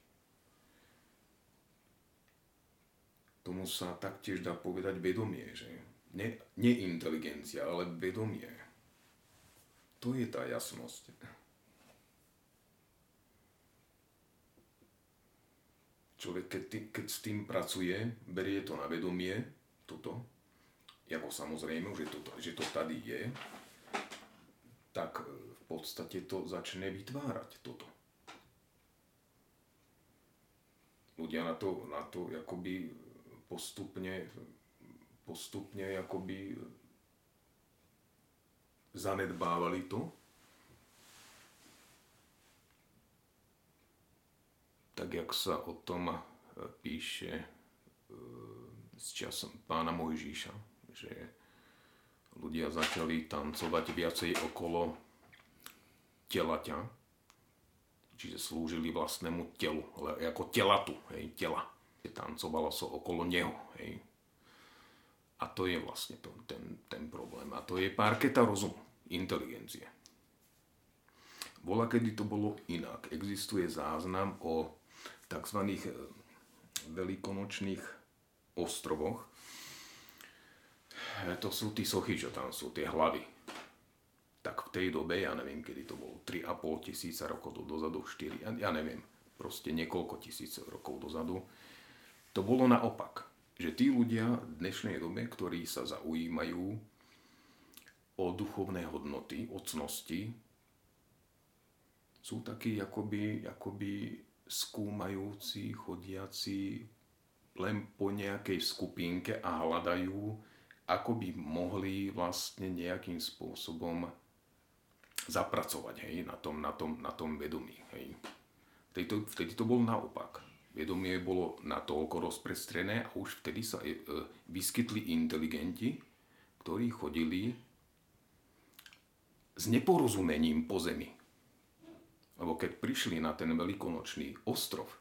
Tomu sa taktiež dá povedať vedomie, že ne, nie inteligencia, ale vedomie. To je tá jasnosť. Človek, keď, keď s tým pracuje, berie to na vedomie, toto, jako samozrejme, že to, že to tady je, tak v podstate to začne vytvárať toto. Ľudia na to, na to jakoby postupne, postupne jakoby zanedbávali to, tak jak sa o tom píše s e, časom pána Mojžíša, že ľudia začali tancovať viacej okolo telaťa, čiže slúžili vlastnému telu, ale ako telatu, hej, tela. Tancovalo sa so okolo neho, hej. A to je vlastne to, ten, ten problém. A to je párketa rozumu, inteligencie. Bola, kedy to bolo inak. Existuje záznam o tzv. Eh, veľkonočných ostrovoch, to sú tí sochy, čo tam sú, tie hlavy. Tak v tej dobe, ja neviem, kedy to bolo, 3,5 tisíca rokov dozadu, 4, ja, neviem, proste niekoľko tisíc rokov dozadu, to bolo naopak. Že tí ľudia v dnešnej dobe, ktorí sa zaujímajú o duchovné hodnoty, o cnosti, sú takí akoby, akoby skúmajúci, chodiaci len po nejakej skupinke a hľadajú ako by mohli vlastne nejakým spôsobom zapracovať hej, na, tom, na, tom, na tom vedomí. Hej. Vtedy, to, vtedy to bolo naopak. Vedomie bolo natoľko rozprestrené a už vtedy sa e, vyskytli inteligenti, ktorí chodili s neporozumením po zemi. Lebo keď prišli na ten veľkonočný ostrov,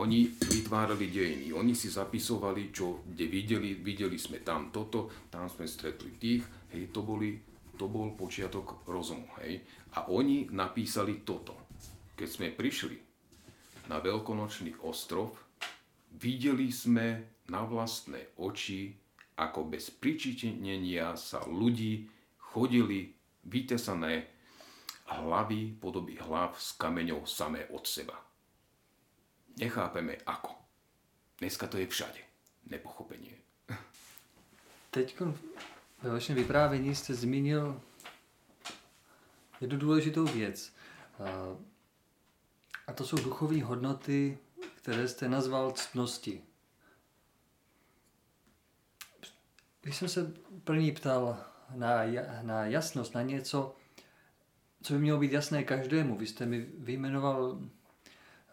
oni vytvárali dejiny, oni si zapisovali, čo kde videli, videli sme tam toto, tam sme stretli tých, hej, to, boli, to bol počiatok rozumu, hej. A oni napísali toto. Keď sme prišli na veľkonočný ostrov, Videli sme na vlastné oči, ako bez pričinenia sa ľudí chodili vytesané hlavy, podoby hlav s kameňou samé od seba. Nechápeme ako. Dneska to je všade. Nepochopenie. Teď ve vašem vyprávění jste zmínil jednu důležitou věc. A to jsou duchové hodnoty, které jste nazval ctnosti. Když jsem se první ptal na, na jasnost, na něco, co by mělo být jasné každému, vy jste mi vyjmenoval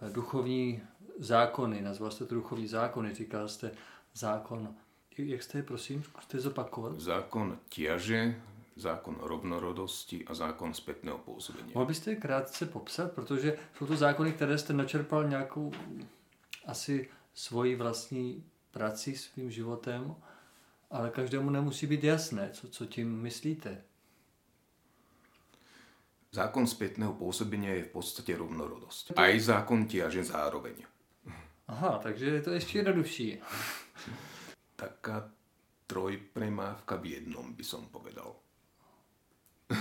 duchovní zákony, nazval jste to duchovní zákony, říkal jste zákon. Jak jste je, prosím, zkuste zopakovat? Zákon těže, zákon rovnorodosti a zákon zpětného působení. Mohl byste je krátce popsat, protože jsou to zákony, které jste načerpal nějakou asi svoji vlastní prací, svým životem, ale každému nemusí být jasné, co, co tím myslíte. Zákon zpětného působení je v podstatě rovnorodost. A i zákon těže zároveň. Aha, takže je to ještě jednodušší. Taká trojpremávka v jednom, by som povedal.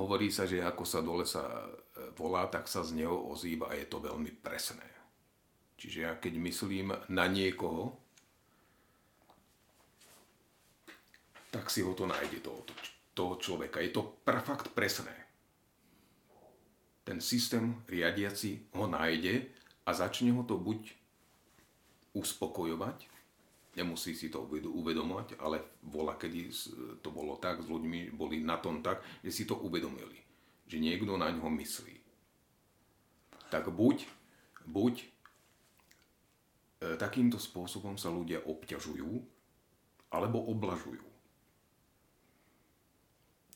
Hovorí sa, že ako sa do lesa e, volá, tak sa z neho ozýva a je to veľmi presné. Čiže ja keď myslím na niekoho, tak si ho to nájde, toho, toho človeka. Je to fakt presné. Ten systém riadiaci ho nájde a začne ho to buď uspokojovať, nemusí si to uvedomovať, ale vola, kedy to bolo tak, s ľuďmi boli na tom tak, že si to uvedomili, že niekto na ňo myslí. Tak buď, buď e, takýmto spôsobom sa ľudia obťažujú, alebo oblažujú.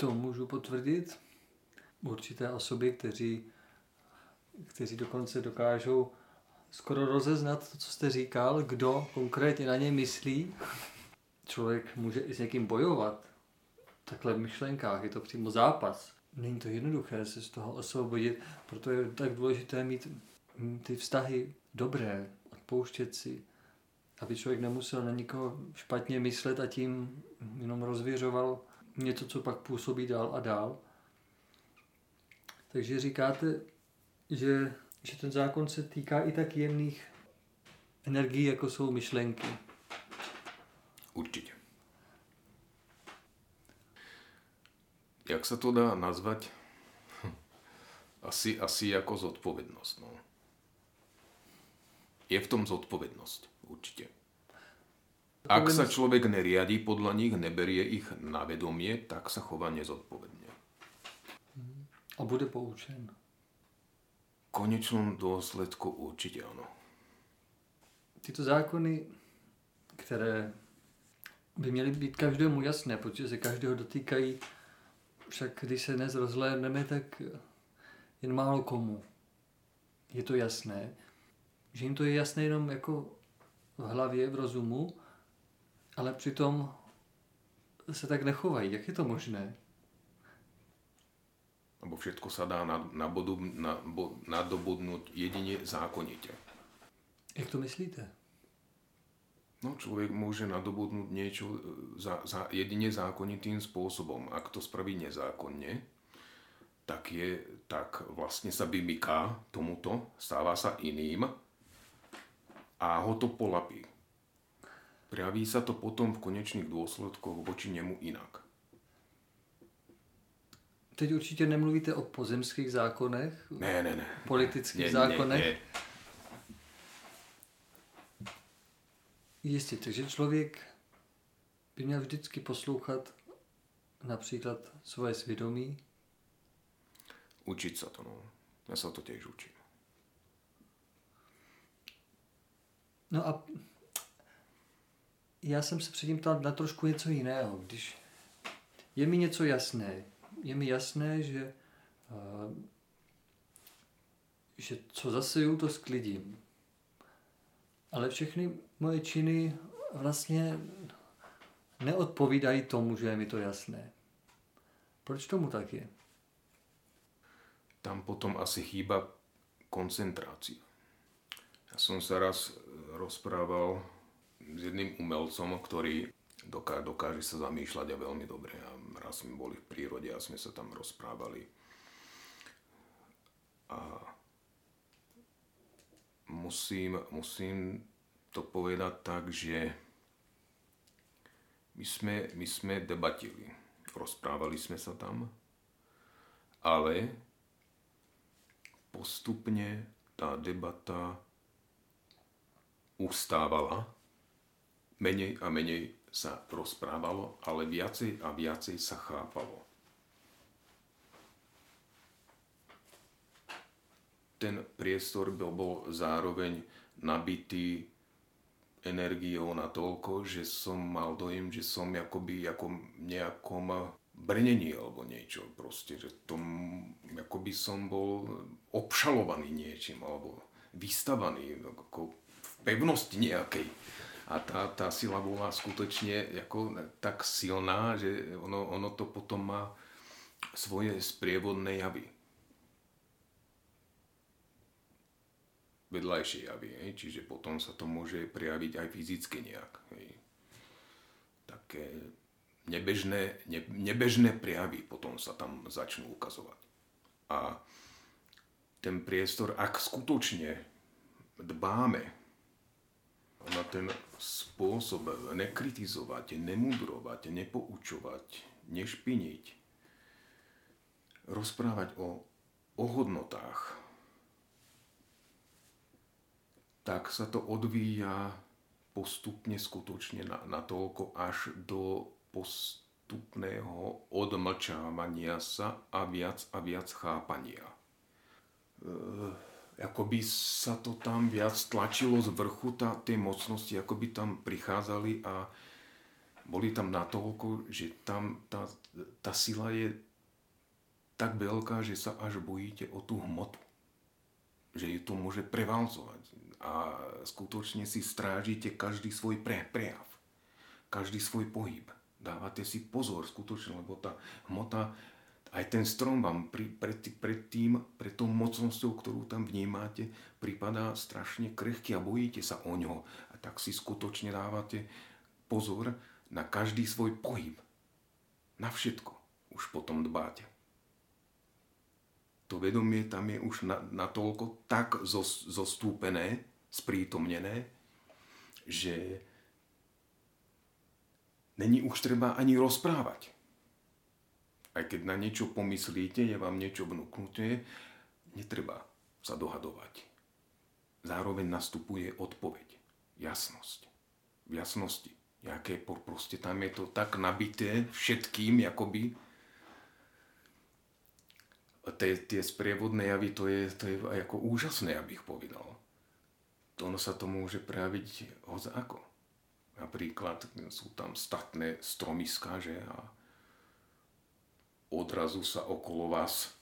To můžu potvrdit. Určité osoby, kteří kteří dokonce dokážou skoro rozeznat to, co jste říkal, kdo konkrétně na ně myslí. Člověk může i s někým bojovat. Takhle v myšlenkách, je to přímo zápas. Není to jednoduché se z toho osvobodit, proto je tak důležité mít ty vztahy dobré, odpouštět si, aby člověk nemusel na nikoho špatně myslet a tím jenom rozvěřoval něco, co pak působí dál a dál. Takže říkáte, že, že ten zákon se týká i tak jemných energií, jako jsou myšlenky. Určitě. Jak se to dá nazvat? Asi, asi jako zodpovědnost. No. Je v tom zodpovědnost, určitě. Ak sa človek neriadí podľa nich, neberie ich na vedomie, tak sa chová nezodpovedne. A bude poučen konečnom důsledku určitě ano. Tyto zákony, které by měly být každému jasné, protože se každého dotýkají, však když se dnes rozhlédneme, tak jen málo komu je to jasné. Že jim to je jasné jenom jako v hlavě, v rozumu, ale přitom se tak nechovají. Jak je to možné? lebo všetko sa dá nadobudnúť jedine zákonite. Jak to myslíte? No, človek môže nadobudnúť niečo e, za, za, jedine zákonitým spôsobom. Ak to spraví nezákonne, tak, je, tak vlastne sa vymyká tomuto, stáva sa iným a ho to polapí. Prejaví sa to potom v konečných dôsledkoch voči nemu inak. Teď určitě nemluvíte o pozemských zákonech? Ne, ne, ne. Politických ne, zákonech? Ne, ne. Jistě, takže člověk by měl vždycky poslouchat například svoje svědomí. Učit se to, no. Já se to těž učím. No a já jsem se předtím ptal na trošku něco jiného. Když je mi něco jasné, je mi jasné, že, že co zaseju, to sklidím. Ale všechny moje činy vlastně neodpovídají tomu, že je mi to jasné. Proč tomu tak je? Tam potom asi chýba koncentrácia. Ja som sa raz rozprával s jedným umelcom, ktorý dokáže, dokáže sa zamýšľať a veľmi dobre. A raz sme boli v prírode a sme sa tam rozprávali. A musím, musím to povedať tak, že my sme, my sme debatili. Rozprávali sme sa tam, ale postupne tá debata ustávala, menej a menej sa rozprávalo, ale viacej a viacej sa chápalo. Ten priestor bol, bol zároveň nabitý energiou na toľko, že som mal dojem, že som akoby ako nejakom brnení alebo niečo proste, že tom, akoby som bol obšalovaný niečím alebo vystavaný ako v pevnosti nejakej. A tá, tá sila bola skutočne ako tak silná, že ono, ono to potom má svoje sprievodné javy. Vedľajšie javy, hej? čiže potom sa to môže prejaviť aj fyzicky nejak. Hej? Také nebežné, ne, nebežné prejavy potom sa tam začnú ukazovať. A ten priestor, ak skutočne dbáme ten spôsob nekritizovať, nemudrovať, nepoučovať, nešpiniť, rozprávať o, o hodnotách, tak sa to odvíja postupne skutočne na, na toľko až do postupného odmlčávania sa a viac a viac chápania. E- ako by sa to tam viac tlačilo z vrchu, tá, tie mocnosti ako by tam prichádzali a boli tam natoľko, že tam tá, tá sila je tak veľká, že sa až bojíte o tú hmotu. Že ju to môže prevalzovať. A skutočne si strážite každý pre, prejav. Každý svoj pohyb. Dávate si pozor skutočne, lebo tá hmota aj ten strom vám pri, pred, pred tým, pred tou mocnosťou, ktorú tam vnímate, pripadá strašne krehký a bojíte sa o ňo. A tak si skutočne dávate pozor na každý svoj pohyb. Na všetko už potom dbáte. To vedomie tam je už na, toľko tak zostúpené, sprítomnené, že není už treba ani rozprávať aj keď na niečo pomyslíte, je vám niečo vnúknuté, netreba sa dohadovať. Zároveň nastupuje odpoveď, jasnosť. V jasnosti. Nejaké, proste tam je to tak nabité všetkým, akoby tie, tie sprievodné javy, to je, to je ako úžasné, abych povedal. To ono sa to môže prejaviť hoď ako. Napríklad sú tam statné stromiska, že? A odrazu sa okolo vás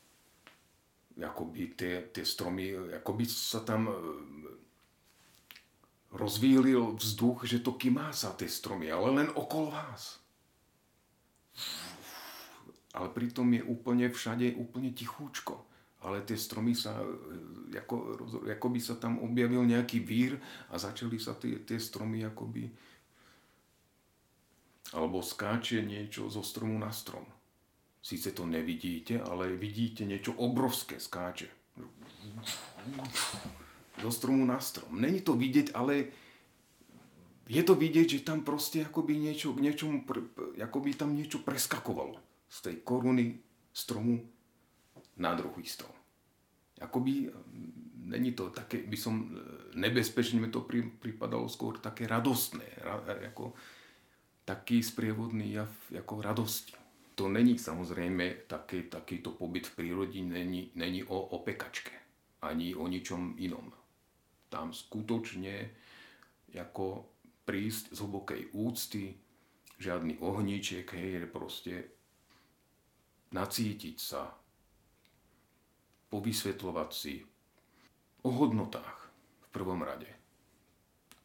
akoby tie, tie stromy, akoby sa tam e, rozvílil vzduch, že to kymá sa tie stromy, ale len okolo vás. Ale pritom je úplne všade úplne tichúčko. Ale tie stromy sa, e, ako, ako by sa tam objavil nejaký vír a začali sa tie, tie stromy akoby alebo skáče niečo zo stromu na strom. Sice to nevidíte, ale vidíte niečo obrovské skáče. Do stromu na strom. Není to vidieť, ale je to vidieť, že tam proste akoby niečo, niečomu, akoby tam niečo preskakovalo z tej koruny stromu na druhý strom. Akoby není to také, by som nebezpečne mi to pripadalo skôr také radostné, ako taký sprievodný jav ako radosti to není samozrejme taký, takýto pobyt v prírode, není, není o opekačke, ani o ničom inom. Tam skutočne ako prísť z hlbokej úcty, žiadny ohníček, hej, proste nacítiť sa, povysvetľovať si o hodnotách v prvom rade.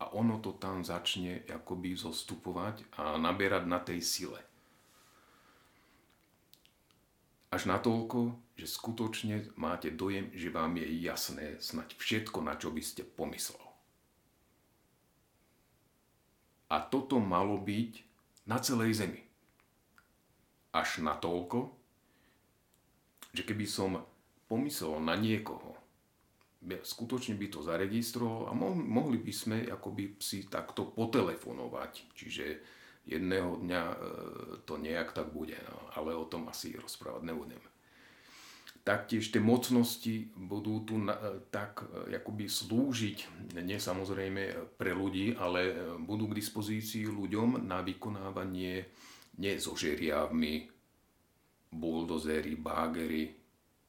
A ono to tam začne akoby zostupovať a naberať na tej sile. Až natoľko, že skutočne máte dojem, že vám je jasné snať všetko, na čo by ste pomyslel. A toto malo byť na celej zemi. Až natoľko, že keby som pomyslel na niekoho, skutočne by to zaregistroval a mohli by sme akoby si takto potelefonovať. Čiže jedného dňa e, to nejak tak bude, no, ale o tom asi rozprávať nebudem. Taktiež tie mocnosti budú tu na, e, tak e, akoby slúžiť, nie samozrejme pre ľudí, ale budú k dispozícii ľuďom na vykonávanie nie so žeriavmi, buldozery, bágery,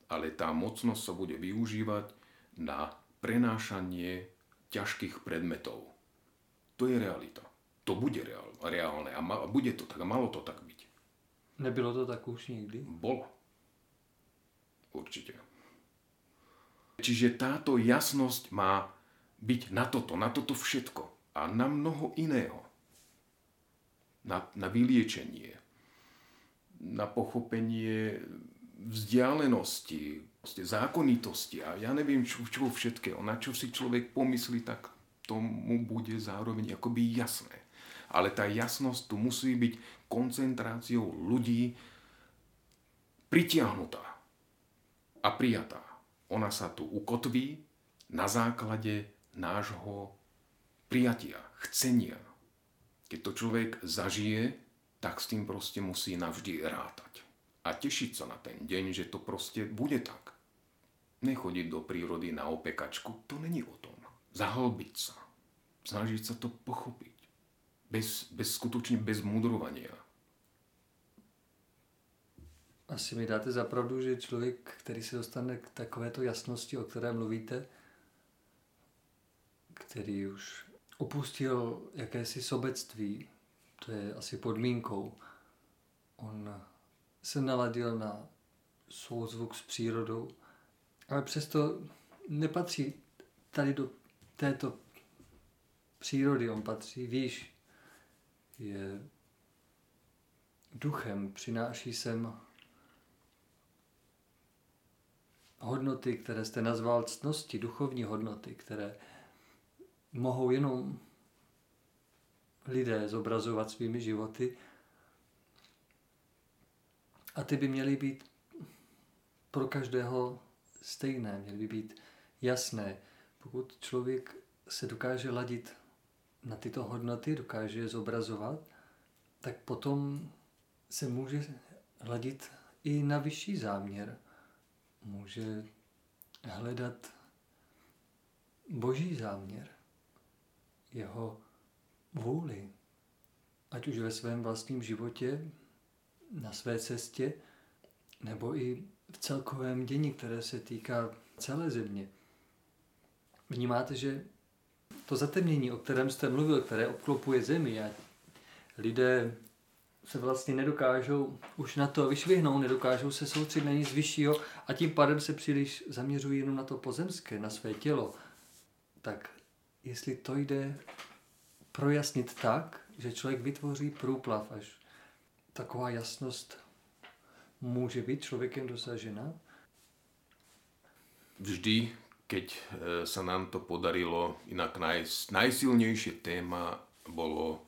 ale tá mocnosť sa bude využívať na prenášanie ťažkých predmetov. To je realita. To bude reál, reálne a ma, bude to tak a malo to tak byť. Nebylo to tak už nikdy? Bolo. Určite. Čiže táto jasnosť má byť na toto, na toto všetko a na mnoho iného. Na, na vyliečenie, na pochopenie vzdialenosti, zákonitosti a ja neviem čo, čo všetkého, na čo si človek pomyslí, tak tomu bude zároveň akoby jasné. Ale tá jasnosť tu musí byť koncentráciou ľudí pritiahnutá a prijatá. Ona sa tu ukotví na základe nášho prijatia, chcenia. Keď to človek zažije, tak s tým proste musí navždy rátať. A tešiť sa na ten deň, že to proste bude tak. Nechodiť do prírody na opekačku, to není o tom. Zahlbiť sa. Snažiť sa to pochopiť. Bez, bez skutočne bez mudrovania. Asi mi dáte za pravdu, že člověk, který se dostane k takovéto jasnosti, o které mluvíte, který už opustil jakési sobectví, to je asi podmínkou, on se naladil na souzvuk s přírodou, ale přesto nepatří tady do této přírody, on patří výš, je duchem, přináší sem hodnoty, které jste nazval ctnosti, duchovní hodnoty, které mohou jenom lidé zobrazovat svými životy. A ty by měly být pro každého stejné, měly by být jasné. Pokud člověk se dokáže ladit na tyto hodnoty, dokáže je zobrazovat, tak potom se může hladit i na vyšší záměr. Může hledat boží záměr, jeho vůli, ať už ve svém vlastním životě, na své cestě, nebo i v celkovém dění, které se týká celé země. Vnímáte, že to zatemnění, o kterém jste mluvil, které obklopuje zemi a lidé se vlastně nedokážou už na to vyšvihnout, nedokážou se soustředit na nic vyššího a tím pádem se příliš zaměřují jenom na to pozemské, na své tělo. Tak jestli to jde projasnit tak, že člověk vytvoří průplav, až taková jasnost může být člověkem dosažena? Vždy, keď e, sa nám to podarilo, inak naj, najsilnejšie téma bolo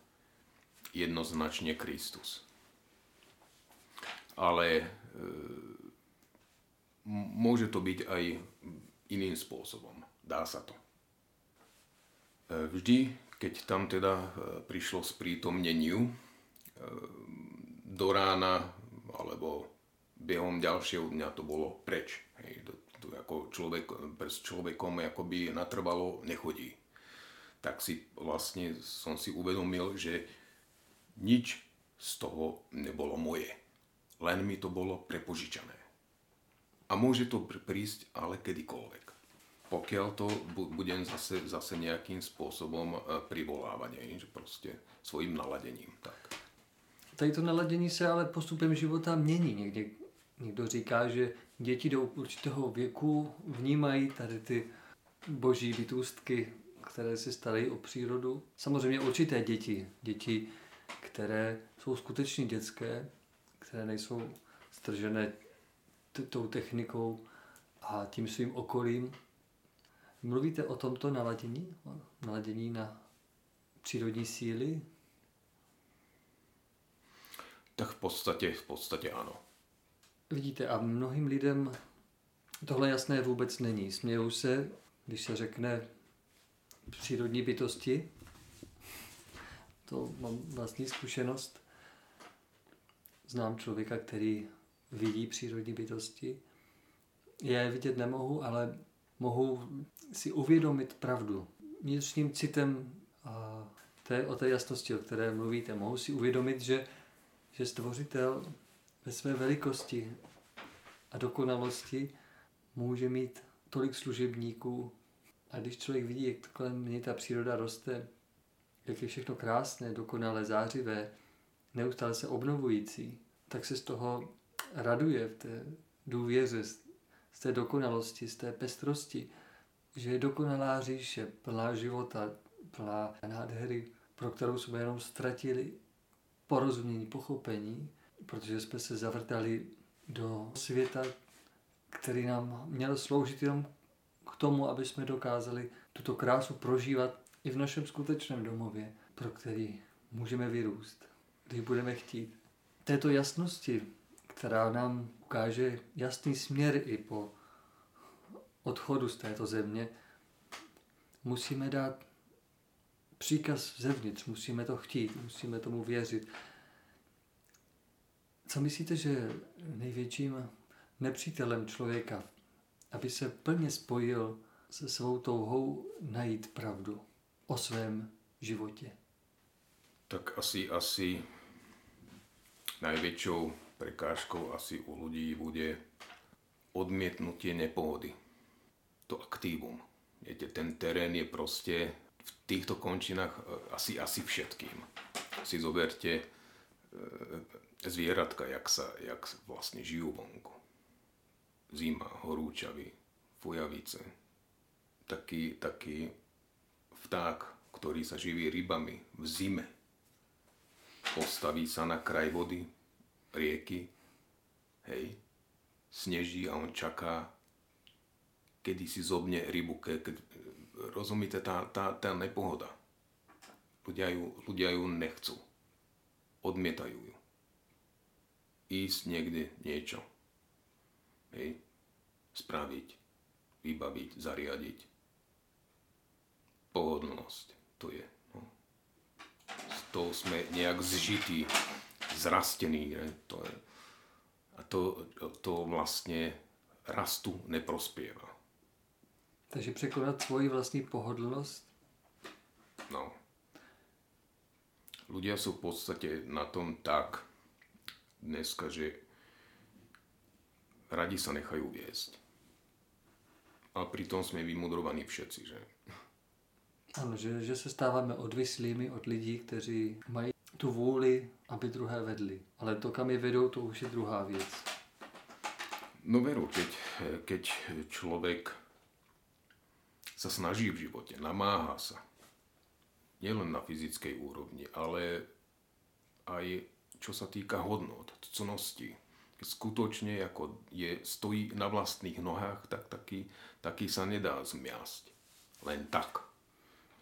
jednoznačne Kristus. Ale e, môže to byť aj iným spôsobom. Dá sa to. E, vždy, keď tam teda prišlo sprítomneniu do rána alebo behom ďalšieho dňa to bolo preč. Hej, to, to ako človek, s človekom akoby natrvalo nechodí. Tak si vlastne som si uvedomil, že nič z toho nebolo moje. Len mi to bolo prepožičané. A môže to prísť ale kedykoľvek. Pokiaľ to budem zase, zase nejakým spôsobom e, privolávať, že proste svojim naladením. Tak. Tady to naladění se ale postupem života mění. Někdy někdo říká, že děti do určitého věku vnímají tady ty boží vytůstky, které se starají o přírodu. Samozřejmě určité děti, děti, které jsou skutečně dětské, které nejsou stržené tou technikou a tím svým okolím. Mluvíte o tomto naladění? Naladění na přírodní síly? Tak v podstatě, v podstatě ano. Vidíte, a mnohým lidem tohle jasné vůbec není. Smějou se, když se řekne přírodní bytosti. To mám vlastní zkušenost. Znám člověka, který vidí přírodní bytosti. Já je vidět nemohu, ale mohu si uvědomit pravdu. Vnitřním citem a té, o té jasnosti, o které mluvíte, mohu si uvědomit, že, že stvořitel ve své velikosti a dokonalosti může mít tolik služebníků. A když člověk vidí, jak kolem něj ta příroda roste, jak je všechno krásné, dokonale zářivé, neustále se obnovující, tak se z toho raduje v té důvěře, z té dokonalosti, z té pestrosti, že je dokonalá říše, plná života, plná nádhery, pro kterou jsme jenom ztratili porozumění, pochopení, protože jsme se zavrtali do světa, který nám měl sloužit jenom k tomu, aby jsme dokázali tuto krásu prožívat i v našem skutečném domově, pro který můžeme vyrůst, když budeme chtít. Této jasnosti, která nám ukáže jasný směr i po odchodu z této země, musíme dát příkaz zevnitř, musíme to chtít, musíme tomu věřit. Co myslíte, že největším nepřítelem člověka, aby se plně spojil se svou touhou najít pravdu o svém životě? Tak asi, asi najväčšou prekážkou asi u ľudí bude odmietnutie nepohody. To aktívum. Viete, ten terén je proste v týchto končinách asi, asi všetkým. Si zoberte e, zvieratka, jak, sa, jak vlastne žijú vonku. Zima, horúčavy, fujavice. Taký, taký vták, ktorý sa živí rybami v zime. Postaví sa na kraj vody, rieky, hej, sneží a on čaká, kedy si zobne rybu, ke, ke, rozumíte, tá, tá, tá nepohoda. Ľudia ju, ľudia ju nechcú. Odmietajú ju. Ísť niekde niečo. Hej. Spraviť, vybaviť, zariadiť. Pohodlnosť to je. No. Z toho sme nejak zžití, zrastení. Ne? To je, a to, to vlastne rastu neprospieva. Takže překonat svoji vlastní pohodlnost? No. Ľudia sú v podstate na tom tak dneska, že radi sa nechajú viesť. A pritom sme vymudrovaní všetci, že? Ano, že, že se stáváme odvislými od lidí, kteří mají tu vůli, aby druhé vedli. Ale to, kam je vedou, to už je druhá věc. No veru, keď, keď človek sa snaží v živote, namáha sa. Nielen na fyzickej úrovni, ale aj čo sa týka hodnot, cnosti. Skutočne ako je, stojí na vlastných nohách, tak taký, taký sa nedá zmiasť. Len tak.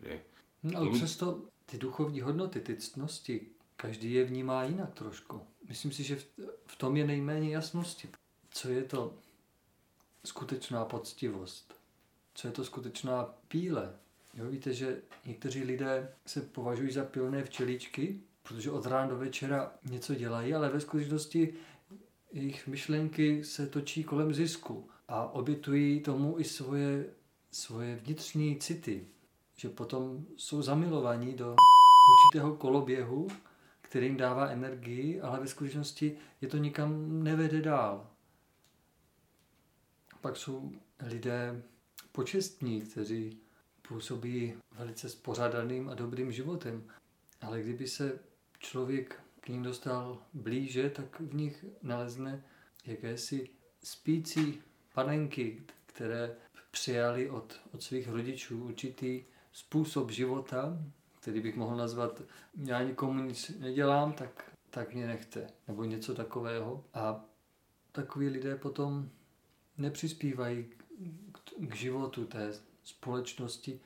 Že? No, ale přesto ty duchovní hodnoty, ty ctnosti, každý je vnímá jinak trošku. Myslím si, že v, v tom je nejméně jasnosti. Co je to skutečná poctivost? co je to skutečná píle. Jo, víte, že někteří lidé se považují za pilné včeličky, protože od rána do večera něco dělají, ale ve skutečnosti jejich myšlenky se točí kolem zisku a obětují tomu i svoje, svoje vnitřní city, že potom jsou zamilovaní do určitého koloběhu, který jim dává energii, ale ve skutečnosti je to nikam nevede dál. Pak jsou lidé počestní, kteří působí velice spořádaným a dobrým životem. Ale kdyby se člověk k ním dostal blíže, tak v nich nalezne jakési spící panenky, které přijali od, od svých rodičů určitý způsob života, který bych mohl nazvat, já nikomu nic nedělám, tak, tak mě nechte, nebo něco takového. A takoví lidé potom nepřispívají k životu té společnosti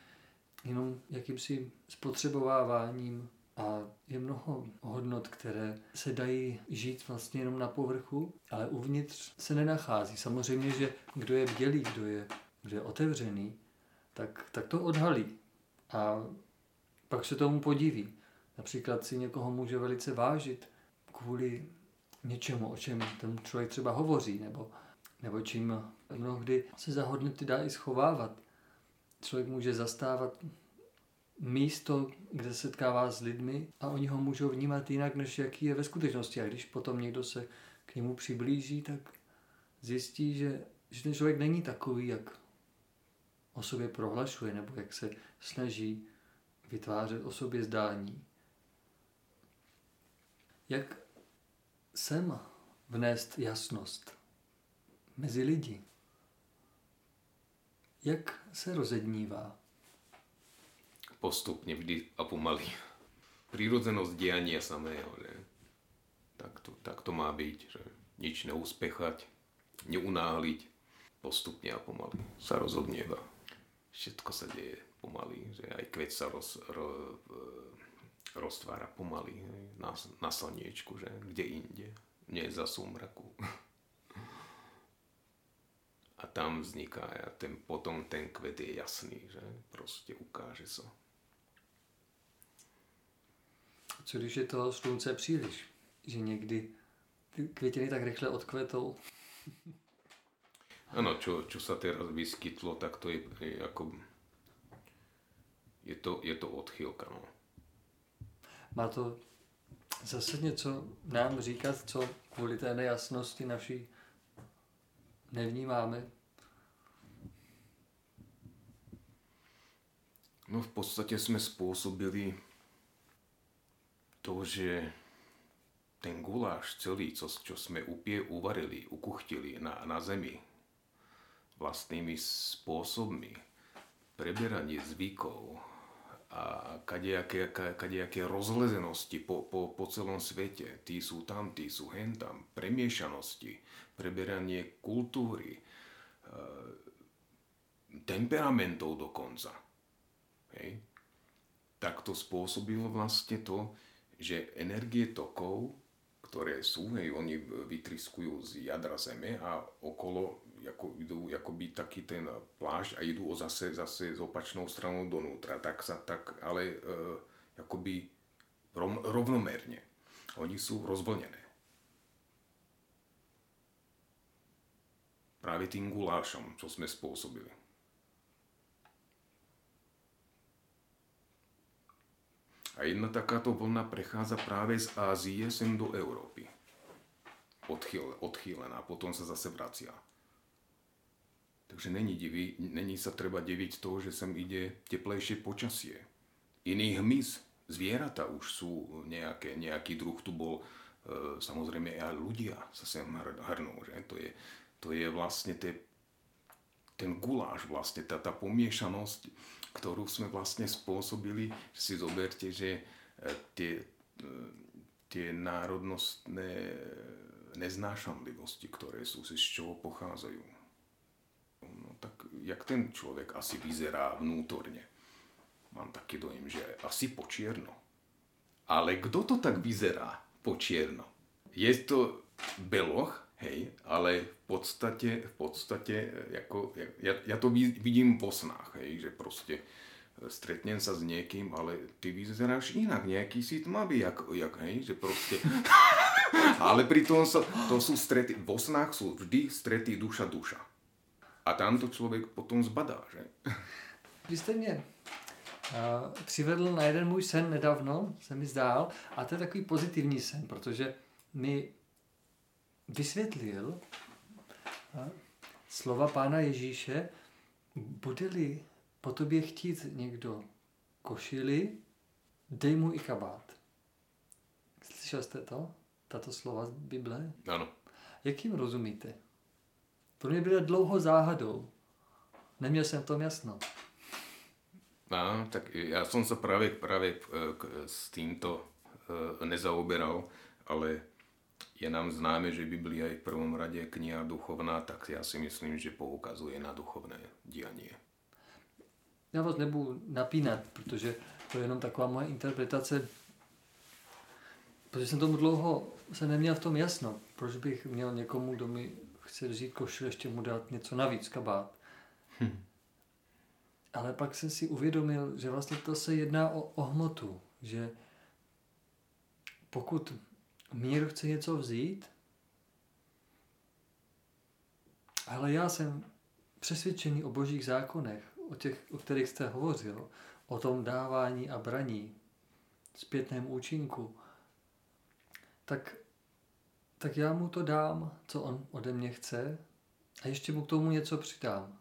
jenom jakýmsi spotřebováváním A je mnoho hodnot, které se dají žít vlastně jenom na povrchu, ale uvnitř se nenachází. Samozřejmě, že kdo je bdělý, kdo je, kdo je otevřený, tak, tak to odhalí. A pak se tomu podiví. Například si někoho může velice vážit kvůli něčemu, o čem ten člověk třeba hovoří, nebo, nebo čím mnohdy se za hodnoty dá i schovávat. Člověk může zastávat místo, kde se setkává s lidmi a oni ho můžou vnímat jinak, než jaký je ve skutečnosti. A když potom někdo se k němu přiblíží, tak zjistí, že, že ten člověk není takový, jak o sobě prohlašuje, nebo jak se snaží vytvářet o sobě zdání. Jak sem vnést jasnost mezi lidi? Jak se rozednívá? Postupně vždy a pomalý. Prírodzenosť diania samého, že? Tak to, tak to má byť, že nič neuspechať, neunáhliť, postupne a pomaly sa rozhodnieva. Všetko sa deje pomaly, že aj kvet sa roz, ro, roztvára pomaly na, na slniečku, že kde inde, nie za súmraku. A tam vzniká a ten, potom ten kvet je jasný, že prostě ukáže se. Co když je to slunce příliš? Že někdy ty květiny tak rychle odkvetou? Ano, čo, čo sa teraz vyskytlo, tak to je, je jako je to, je to odchylka, no. Má to zase něco nám říkat, co kvůli té nejasnosti naší nevnímáme? No v podstatě jsme způsobili to, že ten guláš celý, co, čo jsme upě, uvarili, ukuchtili na, na zemi vlastnými spôsobmi, preberanie zvykov, a kadejaké, kadejaké rozlezenosti po, po, po celom svete. Tí sú tam, tí sú hen tam. Premiešanosti, preberanie kultúry, e, temperamentov dokonca. Hej. Tak to spôsobilo vlastne to, že energie tokov, ktoré sú, hej, oni vytriskujú z jadra Zeme a okolo jako idú by taký ten plášť a idú zase, zase s opačnou stranou donútra, tak, sa, tak ale e, jakoby rom, rovnomerne. Oni sú rozvlnené. Práve tým gulášom, čo sme spôsobili. A jedna takáto vlna prechádza práve z Ázie sem do Európy. Odchýl, odchýlená, potom sa zase vracia. Takže není, diví, není sa treba diviť toho, že sem ide teplejšie počasie. Iný hmyz, zvieratá už sú nejaké, nejaký druh tu bol, e, samozrejme aj ľudia sa sem hrnú, že? To je, to je vlastne te, ten guláš, vlastne tá, tá pomiešanosť, ktorú sme vlastne spôsobili, že si zoberte, že e, tie, e, tie národnostné neznášanlivosti, ktoré sú, z čoho pochádzajú No tak jak ten člověk asi vyzerá vnútorně? Mám taky dojem, že asi počierno. Ale kdo to tak vyzerá počierno? Je to beloch, hej, ale v podstatě, v podstatě, jako, já, já to vidím po snách, hej, že prostě stretnem sa s niekým, ale ty vyzeráš inak, nejaký si tmavý, jak, jak hej, že prostě. ale pritom to sú strety, vo snách sú vždy strety duša duša. A tam to člověk potom zbadá, že? Vy jste mě uh, přivedl na jeden můj sen nedávno, se mi zdál, a to je takový pozitivní sen, protože mi vysvětlil slova pána Ježíše, bude-li po tobě chtít někdo košili, dej mu i kabát. Slyšel jste to? Tato slova z Bible? Ano. Jak jim rozumíte? Pro mě bylo dlouho záhadou. Neměl jsem v tom jasno. No, tak já jsem se právě, právě eh, s tímto eh, nezaoberal, ale je nám známe, že Biblia je v prvom rade kniha duchovná, tak já si myslím, že poukazuje na duchovné dianie. Já vás nebudu napínat, protože to je jenom taková moje interpretace protože jsem tomu dlouho se neměl v tom jasno. Proč bych měl někomu, kdo mi chce vzít košil, ještě mu dát něco navíc, kabát. Hm. Ale pak jsem si uvědomil, že vlastně to se jedná o, o hmotu, že pokud mír chce něco vzít, ale já jsem přesvědčený o božích zákonech, o těch, o kterých jste hovořil, o tom dávání a braní, zpětném účinku, tak, tak já mu to dám, co on ode mě chce a ještě mu k tomu něco přidám.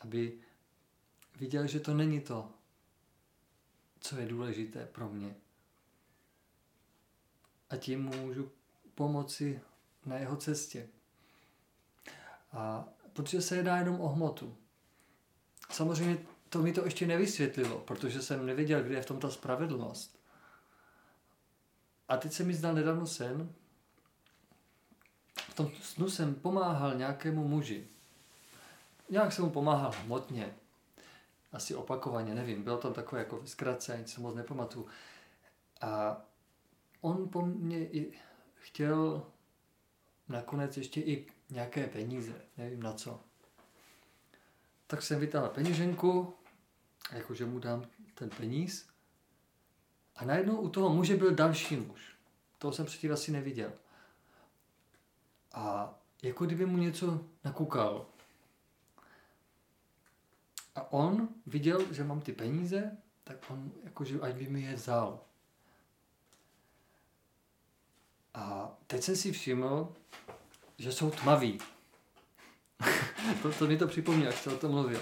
Aby viděl, že to není to, co je důležité pro mě. A tím můžu pomoci na jeho cestě. A protože se jedná jenom o hmotu. Samozřejmě to mi to ještě nevysvětlilo, protože jsem nevěděl, kde je v tom ta spravedlnost. A teď se mi zdal nedávno sen, v tom snu jsem pomáhal nějakému muži. Nějak jsem mu pomáhal hmotně. Asi opakovaně, nevím. Bylo tam takové jako zkratce, ani se moc nepamatuju. A on po mně i chtěl nakonec ještě i nějaké peníze, nevím na co. Tak jsem vytáhl peněženku, jakože mu dám ten peníz. A najednou u toho muže byl další muž. Toho jsem předtím asi neviděl. A jako kdyby mu něco nakukal. A on viděl, že mám ty peníze, tak on jakože ať by mi je vzal. A teď jsem si všiml, že jsou tmaví. to, to mi to připomněl, jak jste o tom mluvil.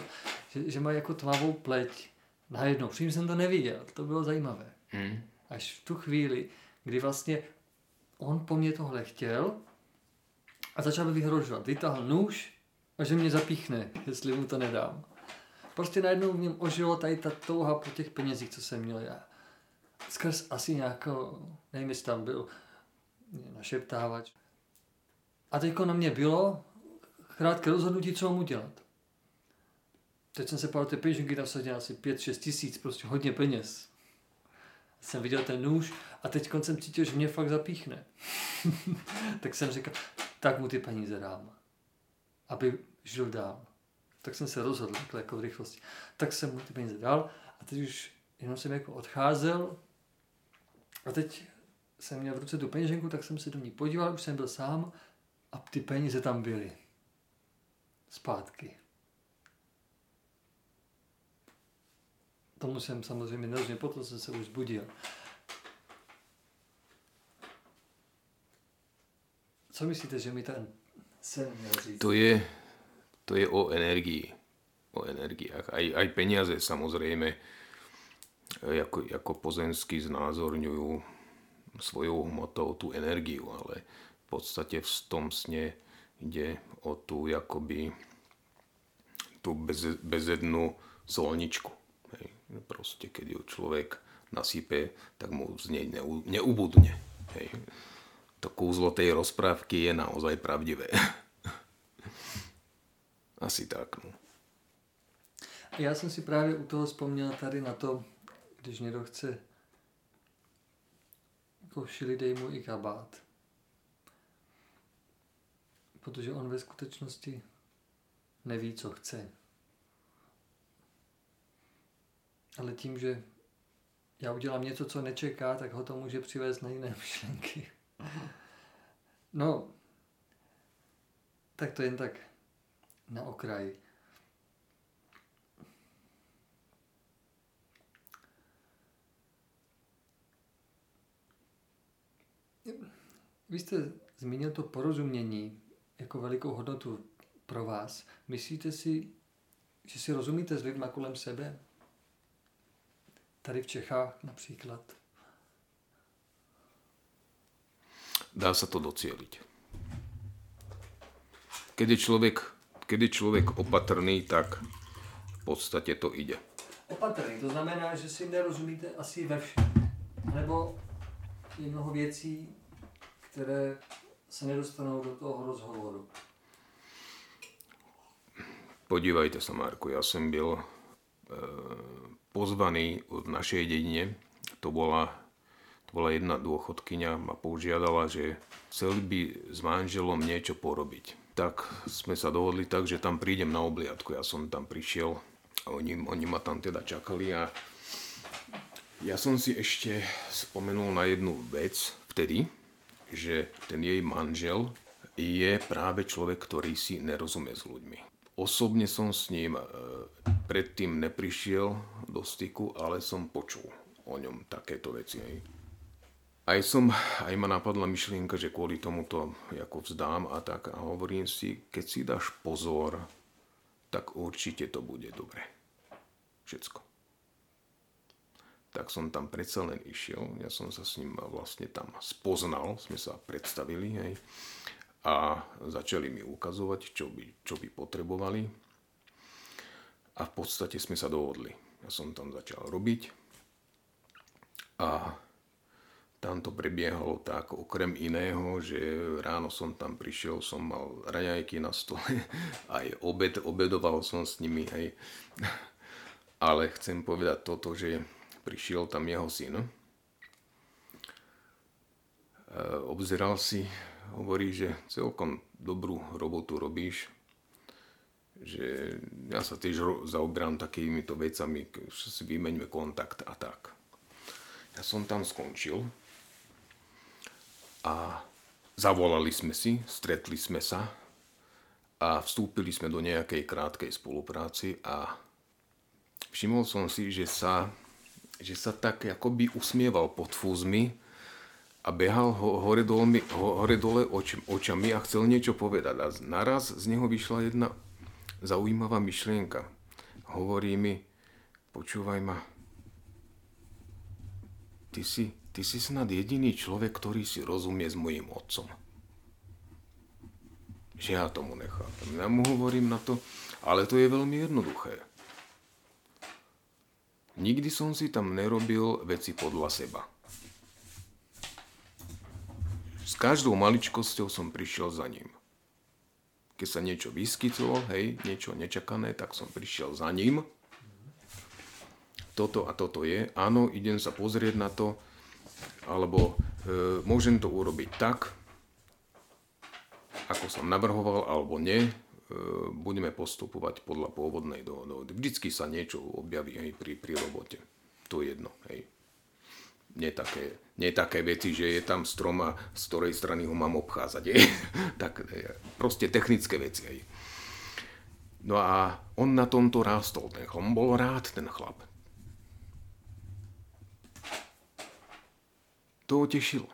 Že, že mají jako tmavou pleť. Najednou. Všim jsem to neviděl. To bylo zajímavé. Hmm. Až v tu chvíli, kdy vlastně on po mně tohle chtěl a začal by vyhrožovat. Vytáhl nůž a že mě zapíchne, jestli mu to nedám. Prostě najednou v něm ožilo tady ta touha po těch penězích, co jsem měl já. Skrz asi nějakou, nevím, jestli tam byl našeptávač. A teď na mě bylo krátké rozhodnutí, co mám udělat. Teď jsem se pál ty peněženky, se asi 5-6 tisíc, prostě hodně peněz. Jsem viděl ten nůž a teď jsem cítil, že mě fakt zapíchne. tak jsem říkal, tak mu ty peníze dám, aby žil dál. Tak jsem se rozhodl takhle jako v rychlosti. Tak jsem mu ty peníze dal a teď už jenom jsem jako odcházel a teď jsem měl v ruce tu peněženku, tak jsem se do ní podíval, už jsem byl sám a ty peníze tam byly. Zpátky. Tomu jsem samozřejmě nerozuměl, potom jsem se už zbudil. Co myslíte, že mi ten sen měl říct? To je, to je o energii. O energiách. Aj, aj peniaze samozrejme jako, jako pozemsky znázorňujú svojou hmotou tú energiu, ale v podstate v tom sne ide o tú jakoby tú bez, bezednú solničku. Hej. Proste, keď ju človek nasype, tak mu z nej neu, neubudne. Hej. To kúzlo tej rozprávky je naozaj pravdivé. Asi tak. No. Já jsem si právě u toho vzpomněl tady na to, když někdo chce košili, dej mu i kabát. Protože on ve skutečnosti neví, co chce. Ale tím, že já udělám něco, co nečeká, tak ho to může přivést na jiné myšlenky. No, tak to jen tak na okraji. Vy jste zmínil to porozumění jako velikou hodnotu pro vás. Myslíte si, že si rozumíte s lidmi kolem sebe? Tady v Čechách například. Dá se to. Keď je člověk, keď je člověk opatrný, tak v podstatě to ide. Opatrný, to znamená, že si nerozumíte asi ve všem. Nebo je mnoho věcí, které se nedostanou do toho rozhovoru. Podívejte se, Marku, já jsem byl e, pozvaný v našej dedine, to bola, bola jedna dôchodkyňa, ma požiadala, že chceli by s manželom niečo porobiť. Tak sme sa dohodli tak, že tam prídem na obliadku. Ja som tam prišiel a oni, oni ma tam teda čakali a ja som si ešte spomenul na jednu vec vtedy, že ten jej manžel je práve človek, ktorý si nerozumie s ľuďmi. Osobne som s ním e, predtým neprišiel do styku, ale som počul o ňom takéto. Hej. Aj, som, aj ma napadla myšlienka, že kvôli tomu to ako vzdám a tak a hovorím si, keď si dáš pozor, tak určite to bude dobre. Všetko. Tak som tam predsa len išiel, ja som sa s ním vlastne tam spoznal, sme sa predstavili, hej a začali mi ukazovať, čo by, čo by potrebovali. A v podstate sme sa dohodli. Ja som tam začal robiť a tam to prebiehalo tak okrem iného, že ráno som tam prišiel, som mal raňajky na stole, aj obed, obedoval som s nimi, hej. Ale chcem povedať toto, že prišiel tam jeho syn, e, obzeral si hovorí, že celkom dobrú robotu robíš, že ja sa tiež zaoberám takýmito vecami, že si vymeňme kontakt a tak. Ja som tam skončil a zavolali sme si, stretli sme sa a vstúpili sme do nejakej krátkej spolupráci a všimol som si, že sa, že sa tak akoby usmieval pod fúzmi, a behal ho, hore, dole, hore dole oč, očami a chcel niečo povedať. A naraz z neho vyšla jedna zaujímavá myšlienka. Hovorí mi, počúvaj ma, ty si, ty si snad jediný človek, ktorý si rozumie s mojim otcom. Že ja tomu nechápem. Ja mu hovorím na to, ale to je veľmi jednoduché. Nikdy som si tam nerobil veci podľa seba každou maličkosťou som prišiel za ním. Keď sa niečo vyskytlo, hej, niečo nečakané, tak som prišiel za ním. Toto a toto je. Áno, idem sa pozrieť na to, alebo e, môžem to urobiť tak, ako som navrhoval, alebo nie. E, budeme postupovať podľa pôvodnej dohody. Vždycky sa niečo objaví hej, pri, pri robote. To je jedno. Hej nie také, nie také veci, že je tam strom a z ktorej strany ho mám obchádzať. Je. tak proste technické veci. Je. No a on na tomto rástol, ten chlap. On bol rád, ten chlap. To ho tešilo.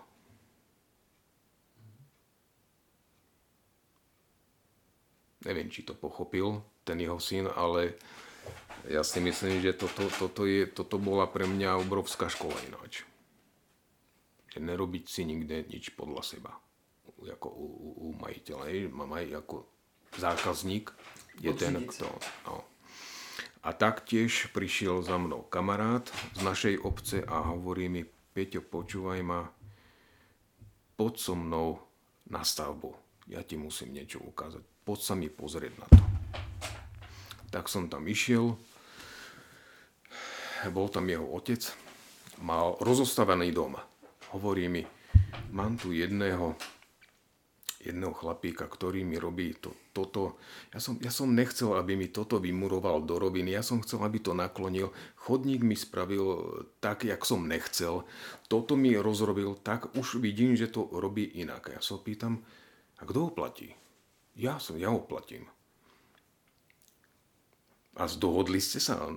Neviem, či to pochopil ten jeho syn, ale ja si myslím, že toto, toto, je, toto bola pre mňa obrovská škola ináč. Že nerobiť si nikde nič podľa seba. Ako u, u, u majiteľa. Mám aj ako zákazník je ten, kto... No. A taktiež prišiel za mnou kamarát z našej obce a hovorí mi, Peťo, počúvaj ma, poď so mnou na stavbu. Ja ti musím niečo ukázať. Poď sa mi pozrieť na to. Tak som tam išiel, bol tam jeho otec, mal rozostávaný dom. Hovorí mi, mám tu jedného, jedného chlapíka, ktorý mi robí to, toto. Ja som, ja som nechcel, aby mi toto vymuroval do roviny, ja som chcel, aby to naklonil. Chodník mi spravil tak, jak som nechcel. Toto mi rozrobil tak, už vidím, že to robí inak. Ja sa pýtam, a kto ho platí? Ja som, ja ho platím. A zdohodli ste sa?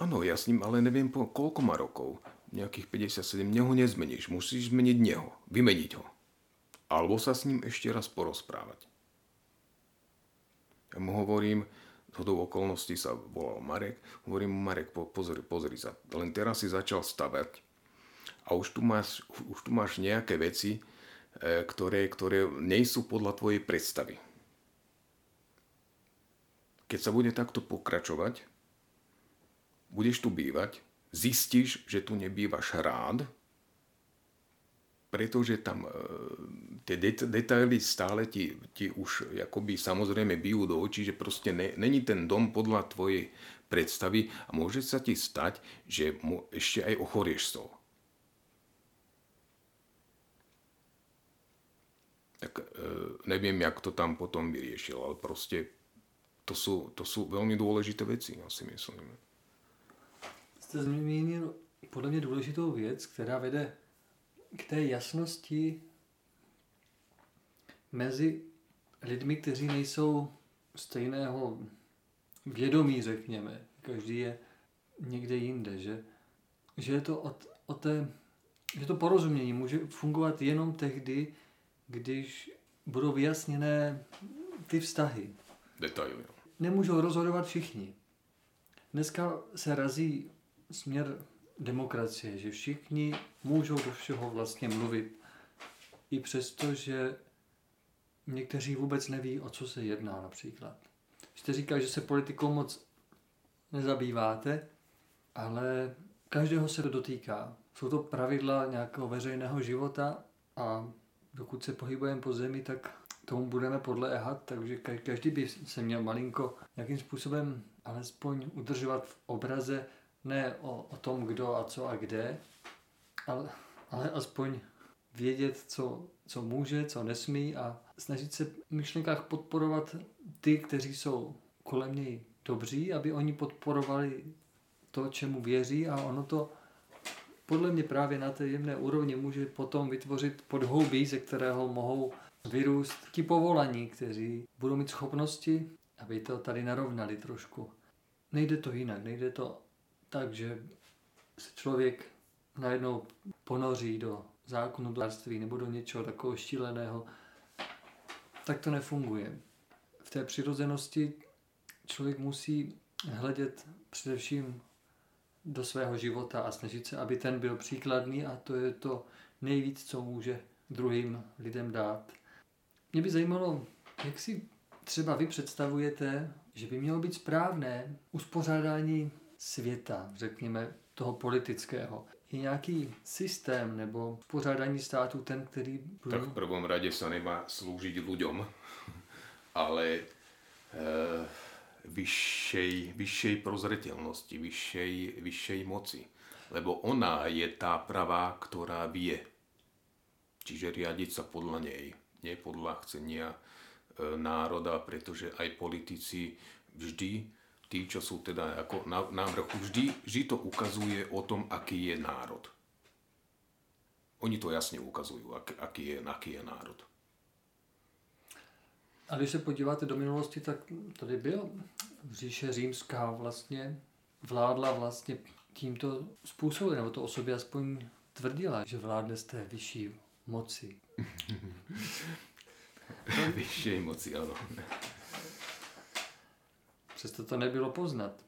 Áno, ja s ním ale neviem po koľko má rokov. Nejakých 57. Neho nezmeníš. Musíš zmeniť neho. Vymeniť ho. Alebo sa s ním ešte raz porozprávať. Ja mu hovorím, zhodou okolností sa volal Marek, hovorím mu Marek, po, pozri, pozri sa, len teraz si začal stavať a už tu máš, už tu máš nejaké veci, e, ktoré, ktoré nie sú podľa tvojej predstavy. Keď sa bude takto pokračovať, budeš tu bývať, zistíš, že tu nebývaš rád, pretože tam e, ty det detaily stále ti, ti už jakoby samozřejmě bijú do očí, že prostě ne, není ten dom podle tvojej představy a může se ti stať, že mu ešte aj ochorieš z toho. Tak e, nevím, jak to tam potom vyriešil, ale prostě to sú, to sú veľmi dôležité veci, ja si myslím. Jste zmínil podle mě důležitou věc, která vede k té jasnosti mezi lidmi, kteří nejsou stejného vědomí, řekněme. Každý je někde jinde, že, že je to o, o té, že to porozumění může fungovat jenom tehdy, když budou vyjasněné ty vztahy. Detaily. Nemůžou rozhodovat všichni. Dneska se razí směr demokracie, že všichni můžou do všeho vlastně mluvit. I přesto, že někteří vůbec neví, o co se jedná například. Jste říkal, že se politikou moc nezabýváte, ale každého se dotýká. Jsou to pravidla nějakého veřejného života a dokud se pohybujeme po zemi, tak tomu budeme podléhat, takže každý by se měl malinko nějakým způsobem alespoň udržovat v obraze ne o, o tom, kdo a co a kde, ale, ale aspoň vědět, co, co může, co nesmí a snažit se v myšlenkách podporovat ty, kteří jsou kolem něj dobří, aby oni podporovali to, čemu věří a ono to podle mě právě na té jemné úrovni může potom vytvořit podhoubí, ze kterého mohou vyrůst ti povolaní, kteří budou mít schopnosti, aby to tady narovnali trošku. Nejde to jinak, nejde to tak, že se člověk najednou ponoří do zákonodárství nebo do něčeho takového šíleného, tak to nefunguje. V té přirozenosti člověk musí hledět především do svého života a snažit se, aby ten byl příkladný a to je to nejvíc, co může druhým lidem dát. Mě by zajímalo, jak si třeba vy představujete, že by mělo být správné uspořádání světa, řekněme, toho politického. Je nějaký systém nebo pořádání státu ten, který... Tak v prvom rade sa nemá slúžiť ľuďom, ale e, vyššej prozretelnosti, vyššej, vyššej moci. Lebo ona je tá pravá, ktorá vie. Čiže riadiť sa podľa nej, nie podľa chcenia e, národa, pretože aj politici vždy tí, čo sú teda ako na, na vrchu, vždy, vždy to ukazuje o tom, aký je národ. Oni to jasně ukazují, ak, aký, je, aký je národ. A když se podíváte do minulosti, tak tady byl říše římská vlastně vládla vlastně tímto způsobem, nebo to o sobě aspoň tvrdila, že vládne z té vyšší moci. vyšší moci, ano. Přesto to nebylo poznat.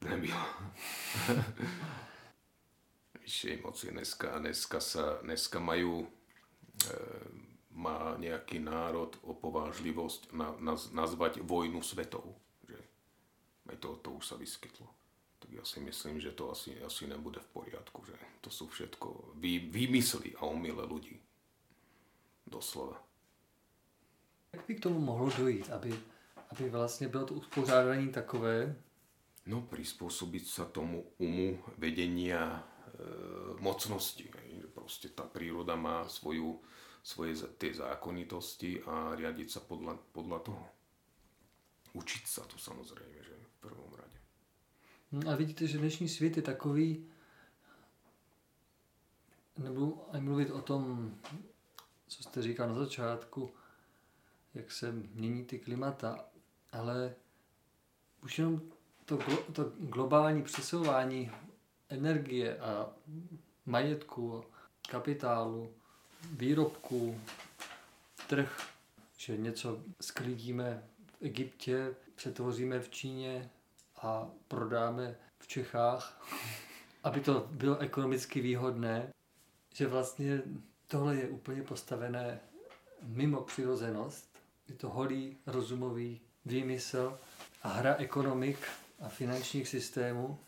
Nebylo. Vyššej moci dneska, dneska, sa, dneska majú, e, má nejaký národ o povážlivosť na, naz, nazvať vojnu svetou. Že? To, to už sa vyskytlo. Tak ja si myslím, že to asi, asi nebude v poriadku. Že? To sú všetko vý, výmysly a omyle ľudí. Doslova. Jak by k tomu mohlo dojít, aby aby vlastně bylo to uspořádání takové? No, prispôsobiť sa tomu umu vedenia e, mocnosti. Proste tá príroda má svoju, svoje tie zákonitosti a riadiť sa podľa, podľa toho. Učiť sa to samozrejme, že v prvom rade. No a vidíte, že dnešní svět je takový, nebudu ani mluvit o tom, co jste říkal na začátku, jak se mění ty klimata, ale už jenom to, to globální přesouvání energie a majetku, kapitálu, výrobků, trh, že něco sklidíme v Egyptě, přetvoříme v Číně a prodáme v Čechách, aby to bylo ekonomicky výhodné, že vlastně tohle je úplně postavené mimo přirozenost. Je to holý rozumový výmysl a hra ekonomik a finančních systémů.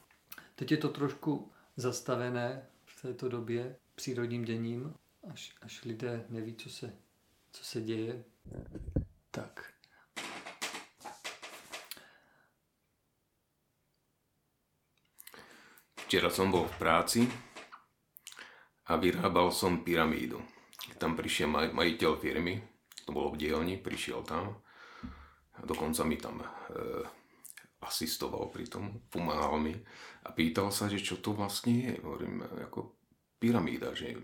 Teď je to trošku zastavené v této době přírodním děním, až, až lidé neví, co se, co se děje. Tak. Včera som bol v práci a vyrábal som pyramídu. Tam prišiel majiteľ firmy, to bolo v dielni, prišiel tam, dokonca mi tam e, asistoval pri tom, pomáhal mi a pýtal sa, že čo to vlastne je. Hovorím, ako pyramída, že,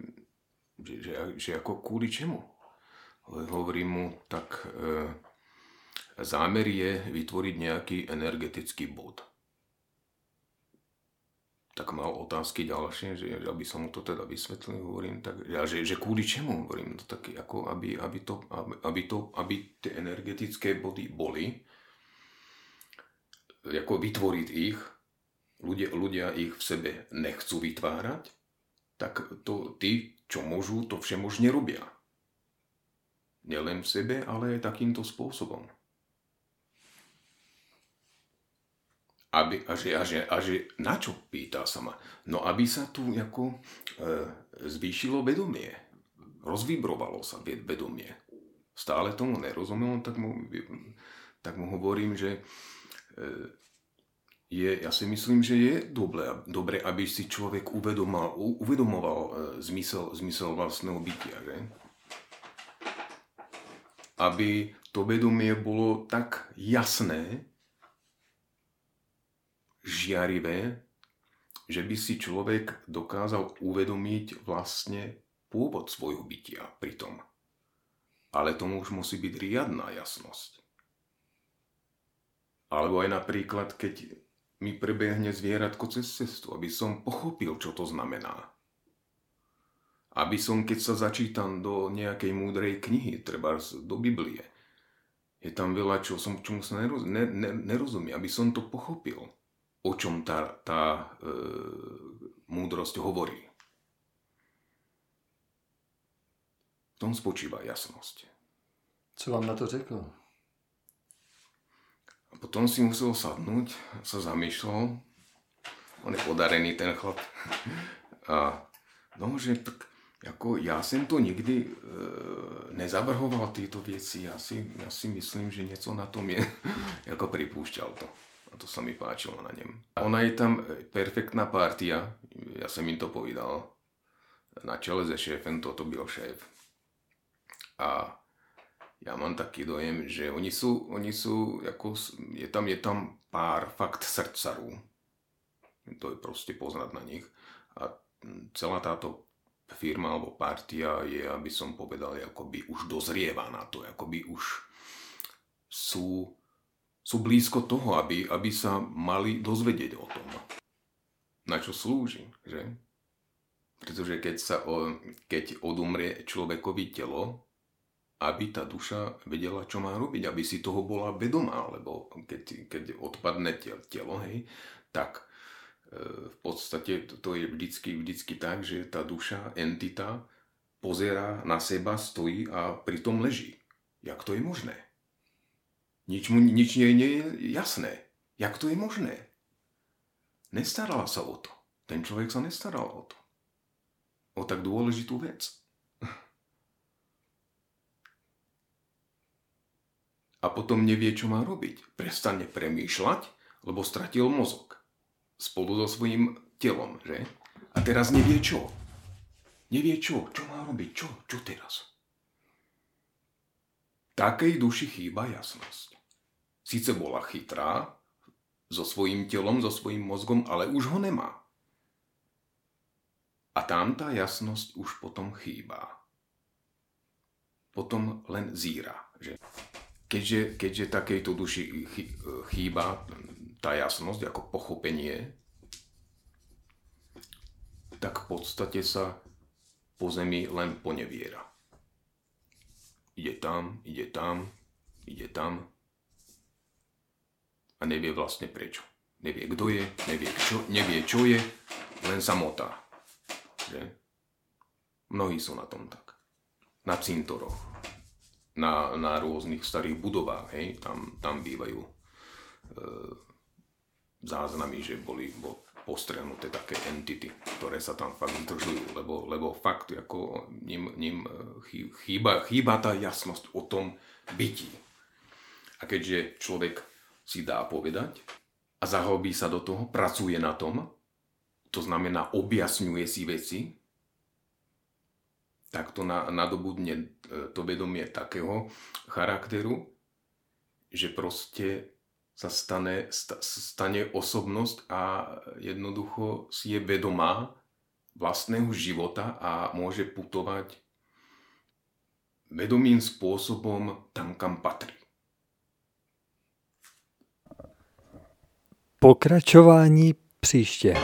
že, že, že ako kvôli čemu. Hovorím mu, tak e, zámer je vytvoriť nejaký energetický bod tak mal otázky ďalšie, že, aby som mu to teda vysvetlil, hovorím, tak, ja, že, že kvôli čemu, hovorím, to tak ako aby, aby, to, aby, aby, to, aby tie energetické body boli, ako vytvoriť ich, ľudia, ľudia ich v sebe nechcú vytvárať, tak to tí, čo môžu, to všemožne robia. Nielen v sebe, ale takýmto spôsobom. Aby, a, že, a, že, a že na čo, pýta sa ma. No aby sa tu ako, e, zvýšilo vedomie. Rozvibrovalo sa vedomie. Stále tomu nerozumel, tak mu, tak mu hovorím, že e, je, ja si myslím, že je dobre, dobre aby si človek uvedomal, uvedomoval e, zmysel, zmysel vlastného bytia. Že? Aby to vedomie bolo tak jasné, žiarivé, že by si človek dokázal uvedomiť vlastne pôvod svojho bytia pritom. Ale tomu už musí byť riadná jasnosť. Alebo aj napríklad, keď mi prebehne zvieratko cez cestu, aby som pochopil, čo to znamená. Aby som, keď sa začítam do nejakej múdrej knihy, treba do Biblie, je tam veľa, čo som, čomu sa neroz, ne, ne, nerozumie, aby som to pochopil o čom tá, tá e, múdrosť hovorí. V tom spočíva jasnosť. Co vám na to řekl? A potom si musel sadnúť, sa zamýšľal. On je podarený ten chlap. A no, že tak, jako já jsem to nikdy e, nezavrhoval tyto věci. Já si, já si myslím, že něco na tom je. jako pripúšťal to. A to sa mi páčilo na ňom. Ona je tam perfektná partia, ja som im to povedal. Na čele se šéfem toto byl šéf. A já mám taký dojem, že oni sú, oni sú jako, je tam, je tam pár fakt srdcarů. To je prostě poznat na nich. A celá táto firma alebo partia je, aby som povedal, akoby už dozrieva na to, akoby už sú sú blízko toho, aby, aby sa mali dozvedieť o tom, na čo slúži, že? Pretože keď, sa keď odumrie človekovi telo, aby tá duša vedela, čo má robiť, aby si toho bola vedomá, lebo keď, keď odpadne telo, hej, tak e, v podstate to, je vždycky, vždycky tak, že tá duša, entita, pozerá na seba, stojí a pritom leží. Jak to je možné? Nič, mu, nič je jasné. Jak to je možné? Nestarala sa o to. Ten človek sa nestaral o to. O tak dôležitú vec. A potom nevie, čo má robiť. Prestane premýšľať, lebo stratil mozog. Spolu so svojím telom, že? A teraz nevie čo. Nevie čo. Čo má robiť? Čo? Čo teraz? Takej duši chýba jasnosť. Sice bola chytrá so svojím telom, so svojím mozgom, ale už ho nemá. A tam tá jasnosť už potom chýba. Potom len zíra. Že? Keďže, keďže takejto duši chýba tá jasnosť ako pochopenie, tak v podstate sa po zemi len poneviera. Ide tam, ide tam, ide tam, a nevie vlastne prečo. Nevie, kto je, nevie čo, nevie, čo je, len samotá. Že? Mnohí sú na tom tak. Na cintoroch, na, na rôznych starých budovách, hej, tam, tam bývajú e, záznamy, že boli bo, postrehnuté také entity, ktoré sa tam fakt zdržujú, lebo, lebo fakt ako ním, ním chýba, chýba tá jasnosť o tom bytí. A keďže človek si dá povedať a zahlbí sa do toho, pracuje na tom, to znamená objasňuje si veci, takto nadobudne to vedomie takého charakteru, že proste sa stane, stane osobnosť a jednoducho si je vedomá vlastného života a môže putovať vedomým spôsobom tam, kam patrí. Pokračování příště.